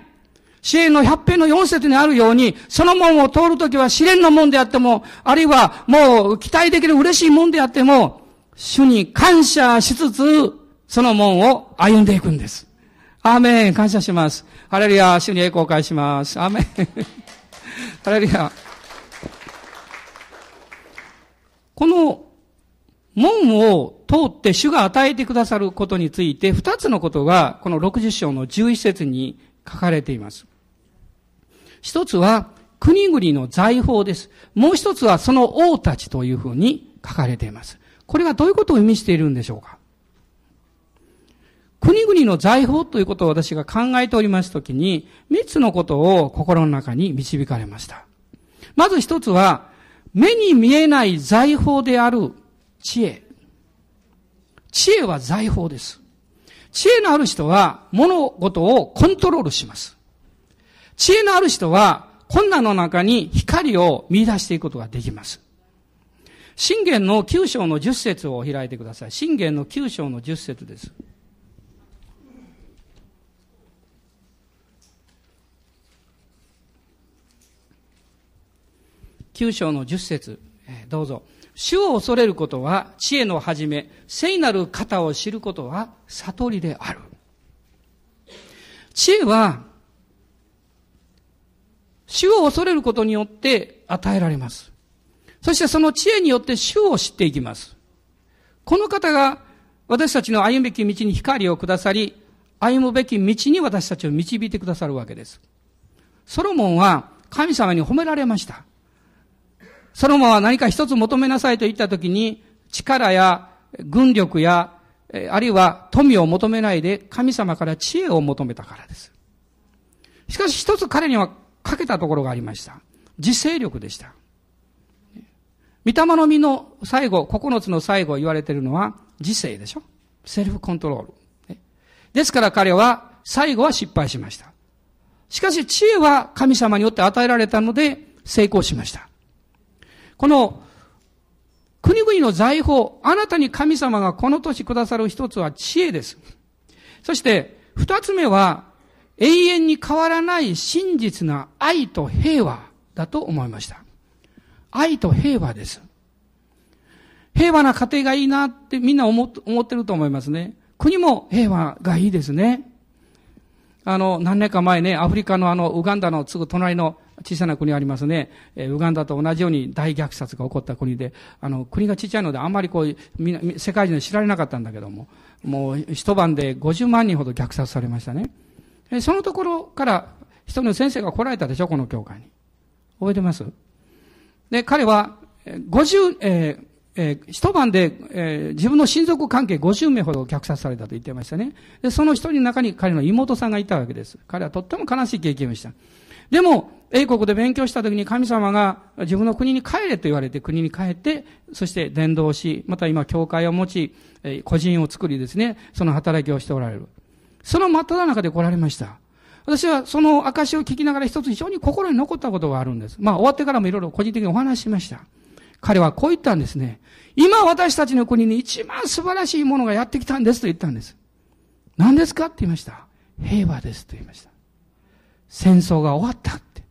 支援の百遍の四節にあるように、その門を通るときは試練の門であっても、あるいはもう期待できる嬉しい門であっても、主に感謝しつつ、その門を歩んでいくんです。アーメン、感謝します。ハレルヤ、主に栄光を返します。アーメン。*laughs* ハレルヤ。この門を通って主が与えてくださることについて、二つのことが、この60章の11節に書かれています。一つは国々の財宝です。もう一つはその王たちというふうに書かれています。これがどういうことを意味しているんでしょうか？国々の財宝ということを私が考えておりますときに、三つのことを心の中に導かれました。まず一つは、目に見えない財宝である知恵。知恵は財宝です。知恵のある人は物事をコントロールします。知恵のある人は困難の中に光を見出していくことができます。信玄の9章の10節を開いてください。信玄の9章の10節です。9章の10節どうぞ。主を恐れることは知恵の始め、聖なる方を知ることは悟りである。知恵は、主を恐れることによって与えられます。そしてその知恵によって主を知っていきます。この方が私たちの歩むべき道に光をくださり、歩むべき道に私たちを導いてくださるわけです。ソロモンは神様に褒められました。ソロモンは何か一つ求めなさいと言ったときに、力や軍力や、あるいは富を求めないで神様から知恵を求めたからです。しかし一つ彼には欠けたところがありました。自制力でした。御霊の実の最後、九つの最後言われているのは自制でしょ？セルフコントロール。ですから彼は最後は失敗しました。しかし知恵は神様によって与えられたので成功しました。この国々の財宝、あなたに神様がこの年くださる一つは知恵です。そして、二つ目は、永遠に変わらない真実な愛と平和だと思いました。愛と平和です。平和な家庭がいいなってみんな思ってると思いますね。国も平和がいいですね。あの、何年か前ね、アフリカのあの、ウガンダのすぐ隣の小さな国ありますね。えウガンダと同じように大虐殺が起こった国で、あの、国がちっちゃいのであんまりこう、みな、世界中で知られなかったんだけども、もう一晩で50万人ほど虐殺されましたね。えそのところから一人の先生が来られたでしょ、この教会に。覚えてます？で、彼は、50、えーえー、一晩で、えー、自分の親族関係50名ほど虐殺されたと言ってましたね。で、その一人の中に彼の妹さんがいたわけです。彼はとっても悲しい経験をした。でも、英国で勉強した時に神様が自分の国に帰れと言われて国に帰って、そして伝道し、また今教会を持ちえ、個人を作りですね、その働きをしておられる。その真っ只中で来られました。私はその証を聞きながら一つ非常に心に残ったことがあるんです。まあ終わってからもいろいろ個人的にお話ししました。彼はこう言ったんですね。今私たちの国に一番素晴らしいものがやってきたんですと言ったんです。何ですかって言いました。平和ですと言いました。戦争が終わったって。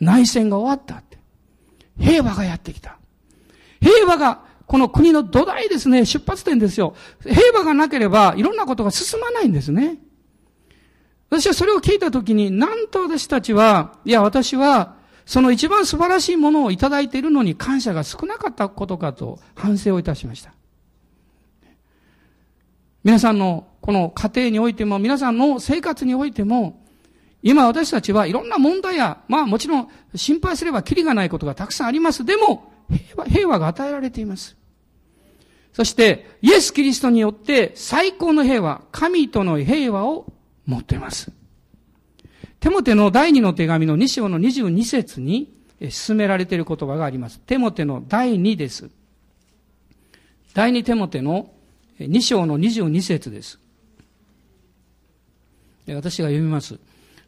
内戦が終わったって。平和がやってきた。平和がこの国の土台ですね、出発点ですよ。平和がなければいろんなことが進まないんですね。私はそれを聞いたときに、なんと私たちは、いや、私はその一番素晴らしいものをいただいているのに感謝が少なかったことかと反省をいたしました。皆さんのこの家庭においても、皆さんの生活においても、今私たちはいろんな問題や、まあもちろん心配すればキリがないことがたくさんあります。でも、平和平和が与えられています。そして、イエス・キリストによって最高の平和、神との平和を持っています。テモテの第二の手紙の2章の22節に進められている言葉があります。テモテの第2です。第2テモテの2章の22節です。私が読みます。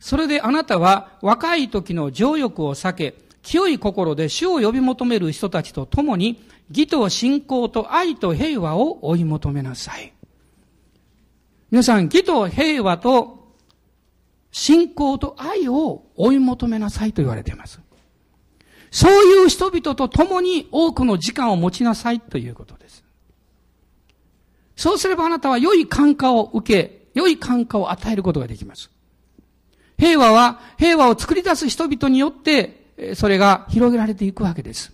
それであなたは若い時の情欲を避け、清い心で主を呼び求める人たちと共に、義と信仰と愛と平和を追い求めなさい。皆さん、義と平和と信仰と愛を追い求めなさいと言われています。そういう人々と共に多くの時間を持ちなさいということです。そうすればあなたは良い感化を受け、良い感化を与えることができます。平和は、平和を作り出す人々によって、それが広げられていくわけです。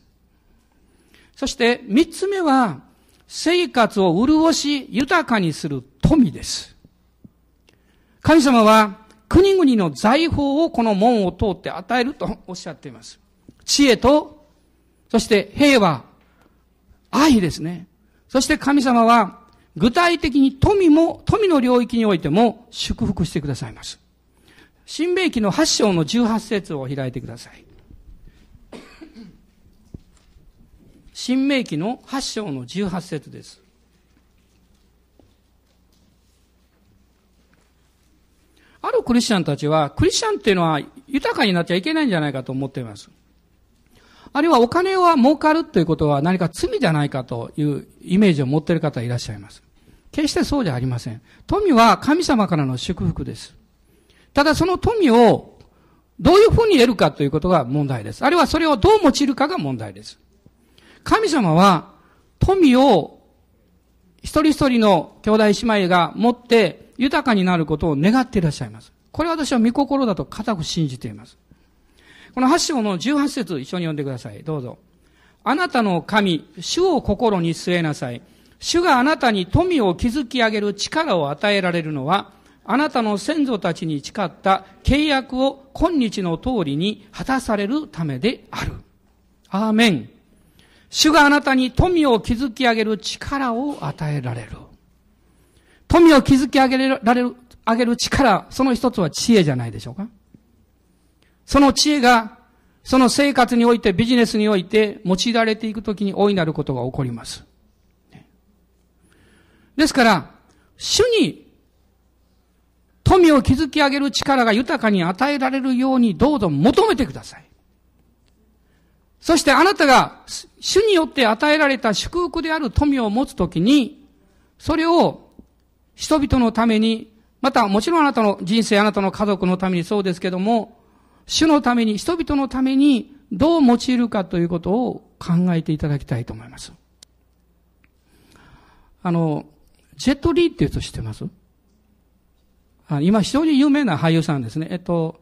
そして、三つ目は、生活を潤し、豊かにする富です。神様は、国々の財宝をこの門を通って与えるとおっしゃっています。知恵と、そして平和、愛ですね。そして神様は、具体的に富も、富の領域においても祝福してくださいます。新明記の8章の18節を開いてください。新明記の8章の18節です。あるクリスチャンたちは、クリスチャンっていうのは豊かになっちゃいけないんじゃないかと思っています。あるいはお金は儲かるということは何か罪じゃないかというイメージを持っている方いらっしゃいます。決してそうじゃありません。富は神様からの祝福です。ただその富をどういうふうに得るかということが問題です。あるいはそれをどう用いるかが問題です。神様は富を一人一人の兄弟姉妹が持って豊かになることを願っていらっしゃいます。これは私は御心だと固く信じています。この8章の18節一緒に読んでください。どうぞ。あなたの神、主を心に据えなさい。主があなたに富を築き上げる力を与えられるのは、あなたの先祖たちに誓った契約を今日の通りに果たされるためである。アーメン。主があなたに富を築き上げる力を与えられる。富を築き上げられる、上げる力、その一つは知恵じゃないでしょうか？その知恵が、その生活において、ビジネスにおいて、用いられていくときに大いなることが起こります。ですから、主に、富を築き上げる力が豊かに与えられるようにどうぞ求めてください。そしてあなたが主によって与えられた祝福である富を持つときに、それを人々のために、またもちろんあなたの人生、あなたの家族のためにそうですけども、主のために、人々のためにどう用いるかということを考えていただきたいと思います。あの、ジェットリーっていう人知ってます？あ今非常に有名な俳優さんですね。えっと、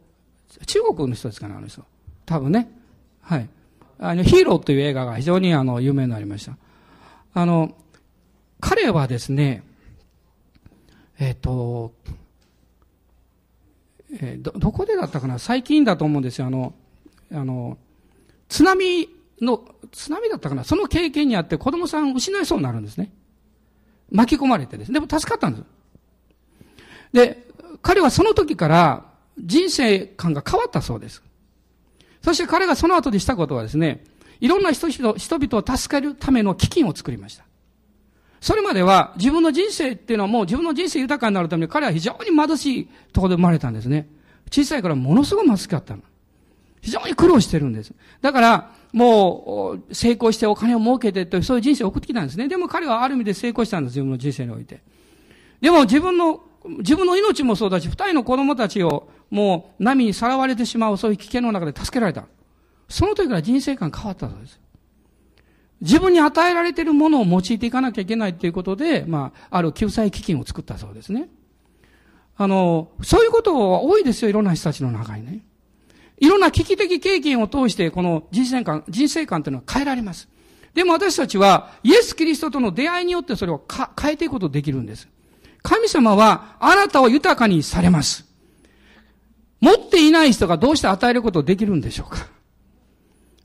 中国の人ですかね、あの人。多分ね。はい。あの、ヒーローという映画が非常にあの、有名になりました。あの、彼はですね、えっ、ー、と、えー、ど、どこでだったかな？最近だと思うんですよ。あの、あの、津波の、津波だったかな？その経験にあって子供さん失いそうになるんですね。巻き込まれてですね。でも助かったんです。で、彼はその時から人生観が変わったそうです。そして彼がその後でしたことはですね、いろんな人々を助けるための基金を作りました。それまでは自分の人生っていうのはもう自分の人生豊かになるために彼は非常に貧しいところで生まれたんですね。小さいからものすごく貧しかったの。非常に苦労してるんです。だから、もう、成功してお金を儲けてという、そういう人生を送ってきたんですね。でも彼はある意味で成功したんです、自分の人生において。でも自分の、自分の命もそうだし、二人の子供たちをもう波にさらわれてしまう、そういう危険の中で助けられた。その時から人生観変わったそうです。自分に与えられているものを用いていかなきゃいけないということで、まあ、ある救済基金を作ったそうですね。あの、そういうことは多いですよ、いろんな人たちの中にね。いろんな危機的経験を通して、この人生観、人生観というのは変えられます。でも私たちは、イエス・キリストとの出会いによってそれを変えていくことができるんです。神様は、あなたを豊かにされます。持っていない人がどうして与えることができるんでしょうか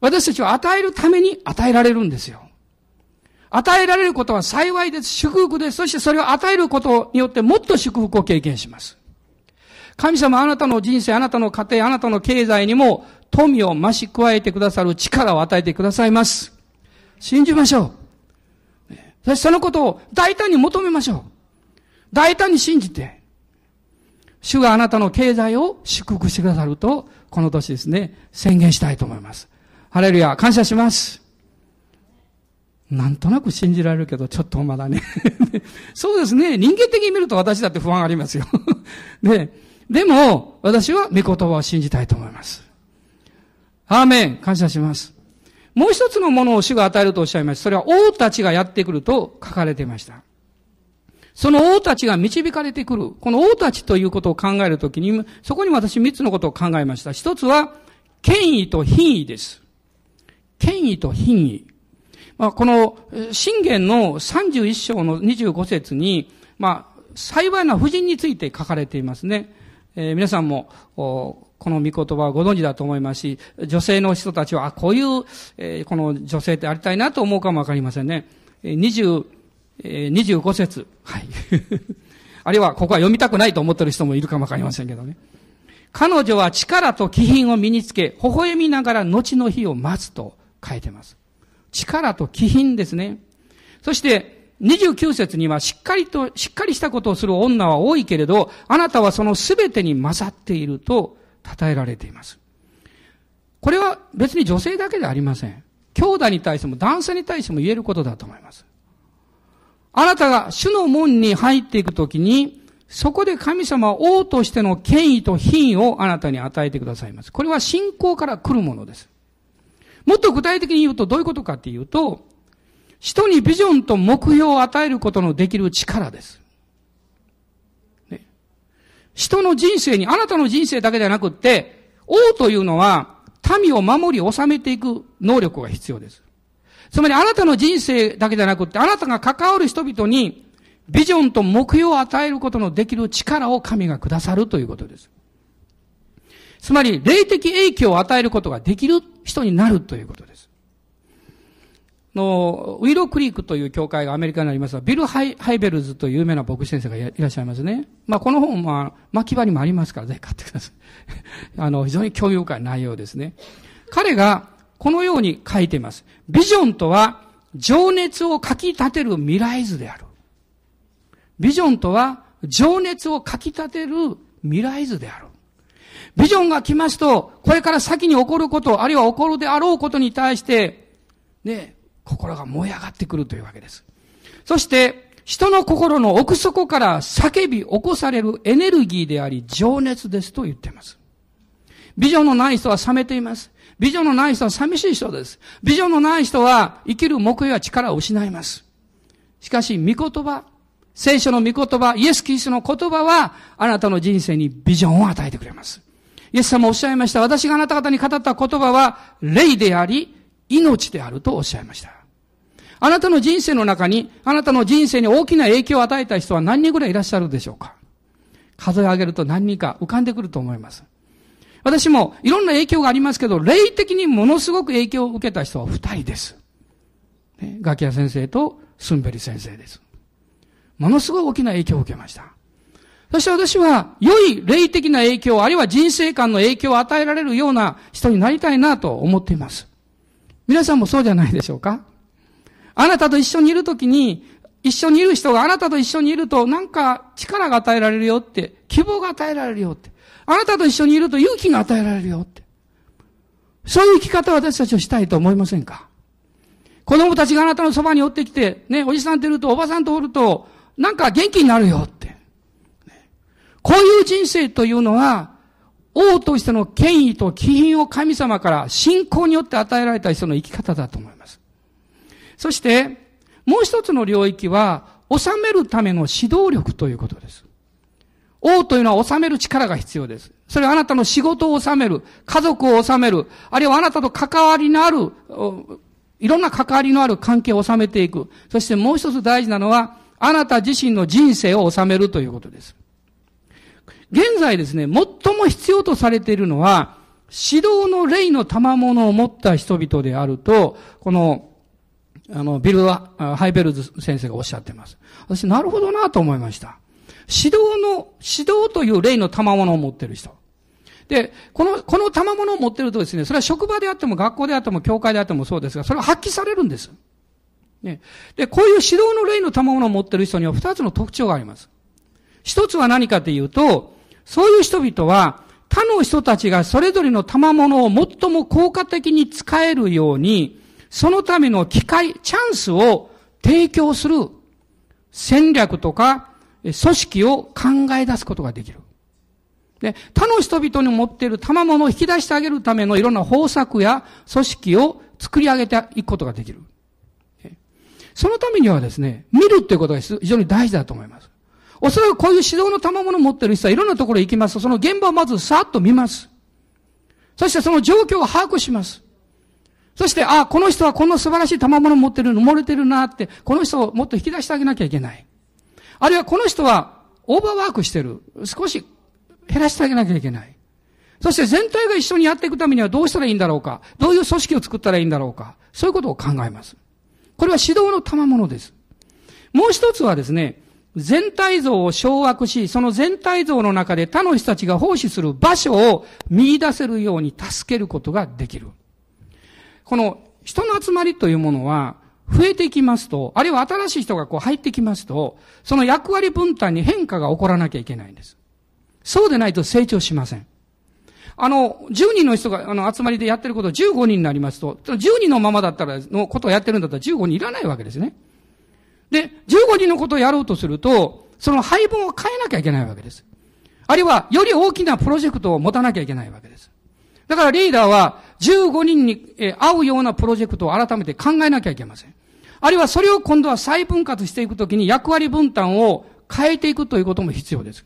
私たちは与えるために与えられるんですよ。与えられることは幸いです。祝福です。そしてそれを与えることによってもっと祝福を経験します。神様あなたの人生、あなたの家庭、あなたの経済にも富を増し加えてくださる力を与えてくださいます。信じましょう。そしてそのことを大胆に求めましょう。大胆に信じて、主があなたの経済を祝福してくださると、この年ですね、宣言したいと思います。ハレルヤ、感謝します。なんとなく信じられるけど、ちょっとまだね *laughs* そうですね。人間的に見ると私だって不安ありますよで、*laughs* でも、私は御言葉を信じたいと思います。アーメン。感謝します。もう一つのものを主が与えるとおっしゃいました。それは王たちがやってくると書かれていました。その王たちが導かれてくる。この王たちということを考えるときに、そこに私三つのことを考えました。一つは、権威と品位です。権威と品位。まあ、この、信玄の31章の25節に、まあ、幸いな夫人について書かれていますね。えー、皆さんも、この御言葉をご存知だと思いますし、女性の人たちは、あ、こういう、えー、この女性ってありたいなと思うかもわかりませんね。25えー、25節。はい。*laughs* あるいは、ここは読みたくないと思ってる人もいるかもわかりませんけどね。彼女は力と気品を身につけ、微笑みながら後の日を待つと書いてます。力と気品ですね。そして、29節にはしっかりと、しっかりしたことをする女は多いけれど、あなたはその全てに勝っていると称えられています。これは別に女性だけではありません。兄弟に対しても男性に対しても言えることだと思います。あなたが主の門に入っていくときに、そこで神様は王としての権威と品位をあなたに与えてくださいます。これは信仰から来るものです。もっと具体的に言うとどういうことかっていうと、人にビジョンと目標を与えることのできる力です。ね、人の人生に、あなたの人生だけではなくって、王というのは民を守り治めていく能力が必要です。つまりあなたの人生だけではなくって、あなたが関わる人々にビジョンと目標を与えることのできる力を神がくださるということです。つまり、霊的影響を与えることができる人になるということです。の、ウィロークリークという教会がアメリカにありますが、ビル・ハイハイベルズという有名な牧師先生がいらっしゃいますね。まあ、この本は、まきばにもありますから、ぜひ買ってください。*laughs* あの、非常に興味深い内容ですね。彼が、このように書いています。ビジョンとは、情熱をかき立てる未来図である。ビジョンとは、情熱をかき立てる未来図である。ビジョンが来ますと、これから先に起こること、あるいは起こるであろうことに対して、ね、心が燃え上がってくるというわけです。そして、人の心の奥底から叫び起こされるエネルギーであり、情熱ですと言っています。ビジョンのない人は冷めています。ビジョンのない人は寂しい人です。ビジョンのない人は生きる目標や力を失います。しかし、御言葉、聖書の御言葉、イエス・キリストの言葉は、あなたの人生にビジョンを与えてくれます。イエス様おっしゃいました。私があなた方に語った言葉は、霊であり、命であるとおっしゃいました。あなたの人生の中に、あなたの人生に大きな影響を与えた人は何人ぐらいいらっしゃるでしょうか？数え上げると何人か浮かんでくると思います。私もいろんな影響がありますけど、霊的にものすごく影響を受けた人は二人です。ね、ガキヤ先生とスンベリ先生です。ものすごい大きな影響を受けました。そして私は、良い霊的な影響、あるいは人生観の影響を与えられるような人になりたいなと思っています。皆さんもそうじゃないでしょうか？あなたと一緒にいるときに、一緒にいる人があなたと一緒にいると、なんか力が与えられるよって、希望が与えられるよって、あなたと一緒にいると勇気が与えられるよって。そういう生き方を私たちをしたいと思いませんか？子供たちがあなたのそばに寄ってきて、ね、おじさんといると、おばさんとおると、なんか元気になるよって。こういう人生というのは、王としての権威と気品を神様から信仰によって与えられた人の生き方だと思います。そして、もう一つの領域は、治めるための指導力ということです。王というのは治める力が必要です。それはあなたの仕事を治める、家族を治める、あるいはあなたと関わりのある、いろんな関わりのある関係を治めていく。そしてもう一つ大事なのは、あなた自身の人生を治めるということです。現在ですね、最も必要とされているのは、指導の霊の賜物を持った人々であると、この、あの、ビルは、ハイベルズ先生がおっしゃっています。私、なるほどなと思いました。指導の、指導という霊の賜物を持っている人。で、この、この賜物を持っているとですね、それは職場であっても学校であっても教会であってもそうですが、それは発揮されるんです。ね。で、こういう指導の霊の賜物を持っている人には二つの特徴があります。一つは何かというと、そういう人々は、他の人たちがそれぞれの賜物を最も効果的に使えるように、そのための機会、チャンスを提供する戦略とか組織を考え出すことができる。で、他の人々に持っている賜物を引き出してあげるためのいろんな方策や組織を作り上げていくことができる。そのためにはですね、見るっていうことが非常に大事だと思います。おそらくこういう指導の賜物を持ってる人はいろんなところへ行きますと、その現場をまずさっと見ます。そしてその状況を把握します。そして、ああ、この人はこの素晴らしい賜物を持ってるの、漏れてるなって、この人をもっと引き出してあげなきゃいけない。あるいはこの人はオーバーワークしてる。少し減らしてあげなきゃいけない。そして全体が一緒にやっていくためにはどうしたらいいんだろうか。どういう組織を作ったらいいんだろうか。そういうことを考えます。これは指導の賜物です。もう一つはですね、全体像を掌握し、その全体像の中で他の人たちが奉仕する場所を見出せるように助けることができる。この人の集まりというものは、増えていきますと、あるいは新しい人がこう入ってきますと、その役割分担に変化が起こらなきゃいけないんです。そうでないと成長しません。あの、10人の人が、あの、集まりでやってること15人になりますと、10人のままだったら、のことをやってるんだったら15人いらないわけですね。で、15人のことをやろうとすると、その配分を変えなきゃいけないわけです。あるいは、より大きなプロジェクトを持たなきゃいけないわけです。だからリーダーは、15人に合うようなプロジェクトを改めて考えなきゃいけません。あるいはそれを今度は再分割していくときに役割分担を変えていくということも必要です。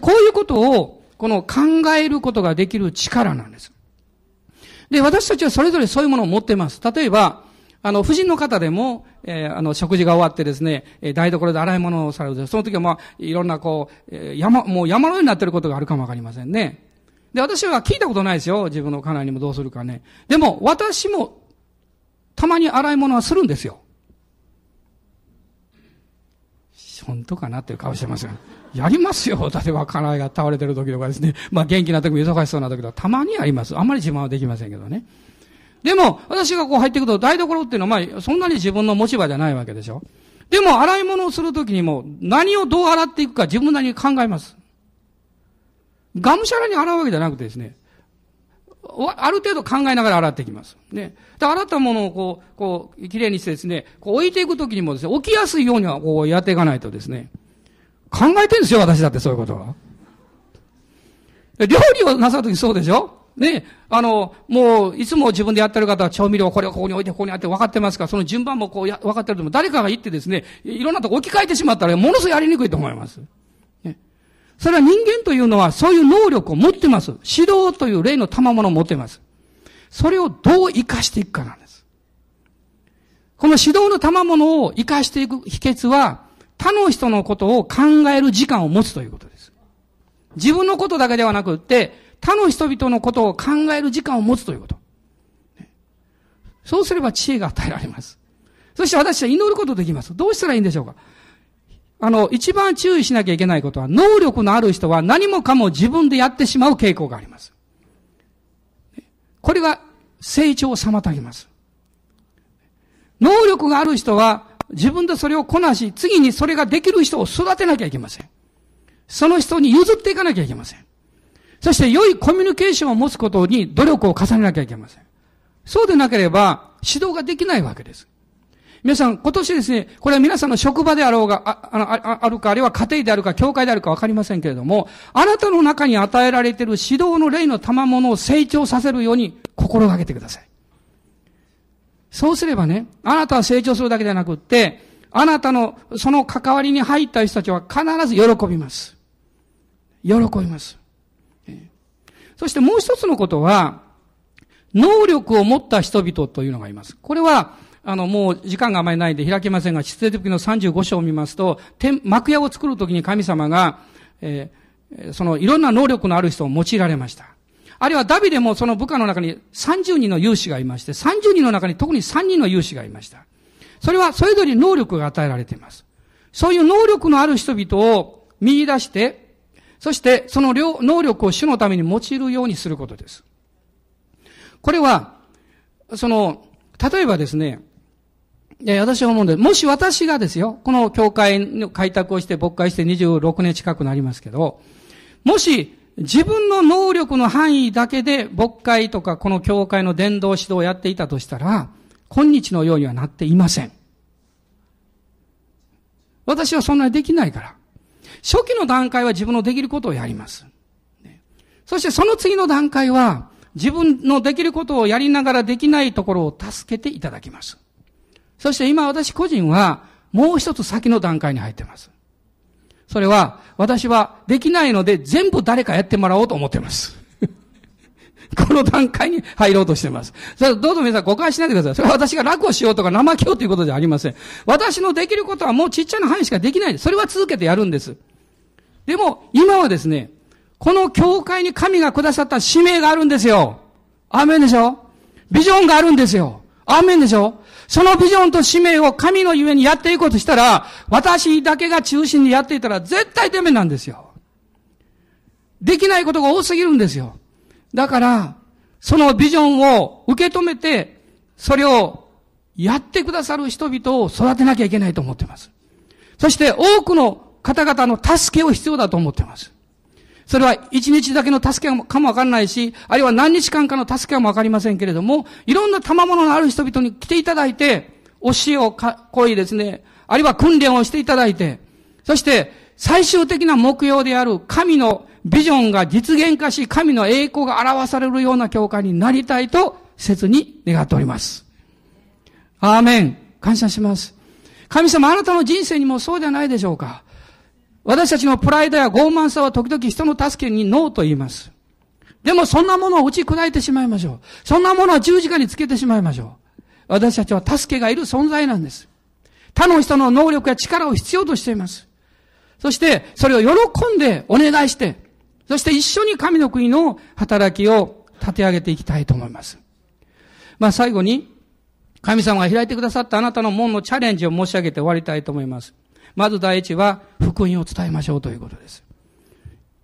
こういうことを、この考えることができる力なんです。で、私たちはそれぞれそういうものを持っています。例えば、あの、婦人の方でも、えー、あの、食事が終わってですね、え台所で洗い物をされるその時はまあ、いろんなこう、えー、山、もう山のようになっていることがあるかもわかりませんね。で、私は聞いたことないですよ。自分の家内にもどうするかね。でも、私も、たまに洗い物はするんですよ。本当かなっていう顔してますが。やりますよ。例えば家内が倒れてる時とかですね。まあ元気な時も忙しそうな時とか、たまにあります。あんまり自慢はできませんけどね。でも、私がこう入っていくと、台所っていうのは、まあ、そんなに自分の持ち場じゃないわけでしょ。でも、洗い物をするときにも、何をどう洗っていくか自分なりに考えます。がむしゃらに洗うわけじゃなくてですね、ある程度考えながら洗っていきます。ね。で、洗ったものをこう、こう、きれいにしてですね、こう置いていくときにもですね、置きやすいようにはこうやっていかないとですね、考えてるんですよ、私だってそういうことは。料理をなさるときそうでしょね、あの、もう、いつも自分でやってる方は調味料これをここに置いて、ここにあって分かってますから、その順番もこうや、分かってるとも、誰かが言ってですね、いろんなとこ置き換えてしまったら、ものすごいやりにくいと思います。ね、それは人間というのは、そういう能力を持ってます。指導という例の賜物を持ってます。それをどう活かしていくかなんです。この指導の賜物を活かしていく秘訣は、他の人のことを考える時間を持つということです。自分のことだけではなくって、他の人々のことを考える時間を持つということ。そうすれば知恵が与えられます。そして私は祈ることできます。どうしたらいいんでしょうかあの、一番注意しなきゃいけないことは、能力のある人は何もかも自分でやってしまう傾向があります。これが成長を妨げます。能力がある人は自分でそれをこなし、次にそれができる人を育てなきゃいけません。その人に譲っていかなきゃいけません。そして良いコミュニケーションを持つことに努力を重ねなきゃいけません。そうでなければ指導ができないわけです。皆さん、今年ですね、これは皆さんの職場であろうが、あああるか、あるいは家庭であるか、教会であるかわかりませんけれども、あなたの中に与えられている指導の霊の賜物を成長させるように心がけてください。そうすればね、あなたは成長するだけではなくって、あなたのその関わりに入った人たちは必ず喜びます。喜びます。そしてもう一つのことは、能力を持った人々というのがいます。これは、あの、もう時間があまりないんで開けませんが、出エ時の35章を見ますと、天幕屋を作るときに神様が、えー、そのいろんな能力のある人を用いられました。あるいはダビデもその部下の中に30人の勇士がいまして、30人の中に特に3人の勇士がいました。それはそれぞれ能力が与えられています。そういう能力のある人々を見出して、そしてその能力を主のために用いるようにすることです。これは、その、例えばですね、いや、私は思うんで、もし私がですよ、この教会の開拓をして牧会して26年近くなりますけど、もし自分の能力の範囲だけで牧会とかこの教会の伝道指導をやっていたとしたら、今日のようにはなっていません。私はそんなにできないから。初期の段階は自分のできることをやります。そしてその次の段階は、自分のできることをやりながらできないところを助けていただきます。そして今私個人は、もう一つ先の段階に入っています。それは、私はできないので全部誰かやってもらおうと思っています。*laughs* この段階に入ろうとしています。それどうぞ皆さん誤解しないでください。それは私が楽をしようとか怠けようということではありません。私のできることはもうちっちゃな範囲しかできないです。それは続けてやるんです。でも、今はですね、この教会に神がくださった使命があるんですよ。アーメンでしょ？ビジョンがあるんですよ。アーメンでしょ？そのビジョンと使命を神のゆえにやっていこうとしたら、私だけが中心にやっていたら絶対ダメなんですよ。できないことが多すぎるんですよ。だから、そのビジョンを受け止めて、それをやってくださる人々を育てなきゃいけないと思っています。そして多くの方々の助けを必要だと思っています。それは一日だけの助けかもわからないし、あるいは何日間かの助けかもわかりませんけれども、いろんな賜物のある人々に来ていただいて、教えをか、こういですね、あるいは訓練をしていただいて、そして最終的な目標である神のビジョンが実現化し、神の栄光が表されるような教会になりたいと、切に願っております。アーメン。感謝します。神様、あなたの人生にもそうじゃないでしょうか。私たちのプライドや傲慢さは時々人の助けにノーと言います。でもそんなものを打ち砕いてしまいましょう。そんなものは十字架につけてしまいましょう。私たちは助けがいる存在なんです。他の人の能力や力を必要としています。そして、それを喜んでお願いして、そして一緒に神の国の働きを立て上げていきたいと思います。まあ最後に、神様が開いてくださったあなたの門のチャレンジを申し上げて終わりたいと思います。まず第一は、福音を伝えましょうということです。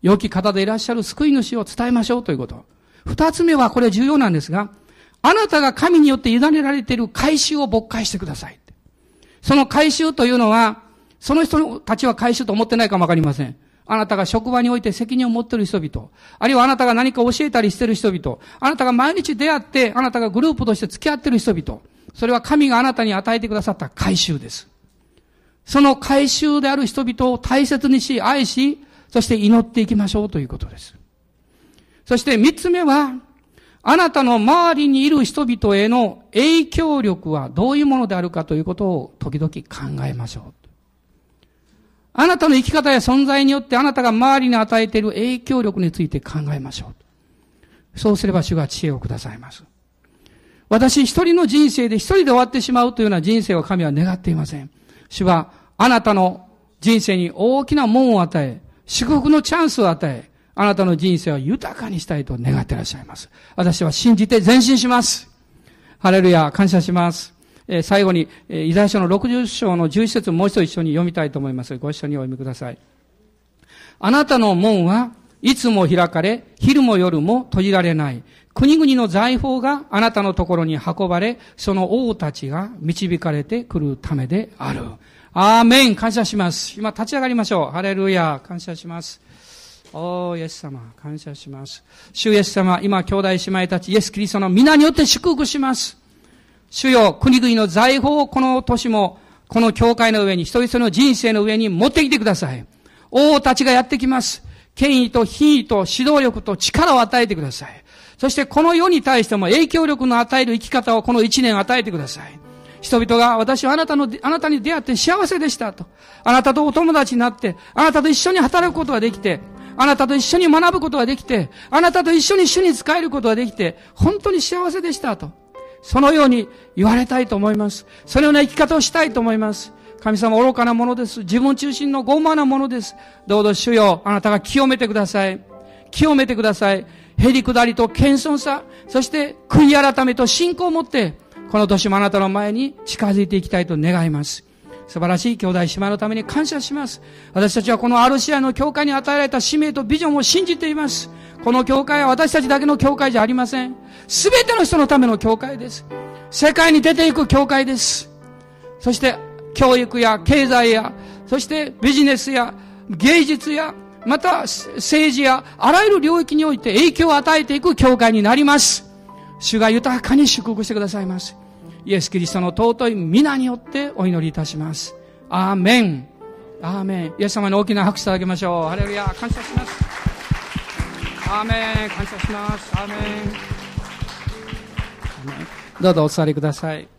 良き方でいらっしゃる救い主を伝えましょうということ。二つ目はこれ重要なんですが、あなたが神によって委ねられている回収を勃開してください。その回収というのは、その人たちは回収と思ってないかもわかりません。あなたが職場において責任を持っている人々、あるいはあなたが何か教えたりしている人々、あなたが毎日出会って、あなたがグループとして付き合っている人々、それは神があなたに与えてくださった回収です。その回収である人々を大切にし、愛し、そして祈っていきましょうということです。そして三つ目は、あなたの周りにいる人々への影響力はどういうものであるかということを時々考えましょう。あなたの生き方や存在によってあなたが周りに与えている影響力について考えましょう。そうすれば主が知恵をくださいます。私一人の人生で一人で終わってしまうというような人生を神は願っていません。主はあなたの人生に大きな門を与え、祝福のチャンスを与え、あなたの人生を豊かにしたいと願っていらっしゃいます。私は信じて前進します。ハレルヤ、感謝します。えー、最後に、えー、イザヤ書の60章の11節もう一度一緒に読みたいと思います。ご一緒にお読みください。あなたの門はいつも開かれ、昼も夜も閉じられない。国々の財宝があなたのところに運ばれ、その王たちが導かれてくるためである。アーメン感謝します。今立ち上がりましょう。ハレルヤ感謝します。おー、イエス様、感謝します。主イエス様、今、兄弟姉妹たち、イエス・キリストの皆によって祝福します。主よ、国々の財宝をこの年も、この教会の上に、一人一人の人生の上に持ってきてください。王たちがやってきます。権威と品位と指導力と力を与えてください。そしてこの世に対しても影響力の与える生き方をこの一年与えてください。人々が私はあなたの、あなたに出会って幸せでしたと。あなたとお友達になって、あなたと一緒に働くことができて、あなたと一緒に学ぶことができて、あなたと一緒に主に仕えることができて、本当に幸せでしたと。そのように言われたいと思います。そのような生き方をしたいと思います。神様愚かなものです。自分中心の傲慢なものです。どうぞ主よ、あなたが清めてください。清めてください。へりくだりと謙遜さ、そして悔い改めと信仰を持って、この年もあなたの前に近づいていきたいと願います。素晴らしい兄弟姉妹のために感謝します。私たちはこのアルシアの教会に与えられた使命とビジョンを信じています。この教会は私たちだけの教会じゃありません。すべての人のための教会です。世界に出ていく教会です。そして教育や経済や、そしてビジネスや芸術やまた政治やあらゆる領域において影響を与えていく教会になります。主が豊かに祝福してくださいます。イエス・キリストの尊い皆によってお祈りいたします。アーメン。アーメン。イエス様に大きな拍手いただきましょう。ハレルヤ。感謝します。アーメン。感謝します。アーメン。どうぞお座りください。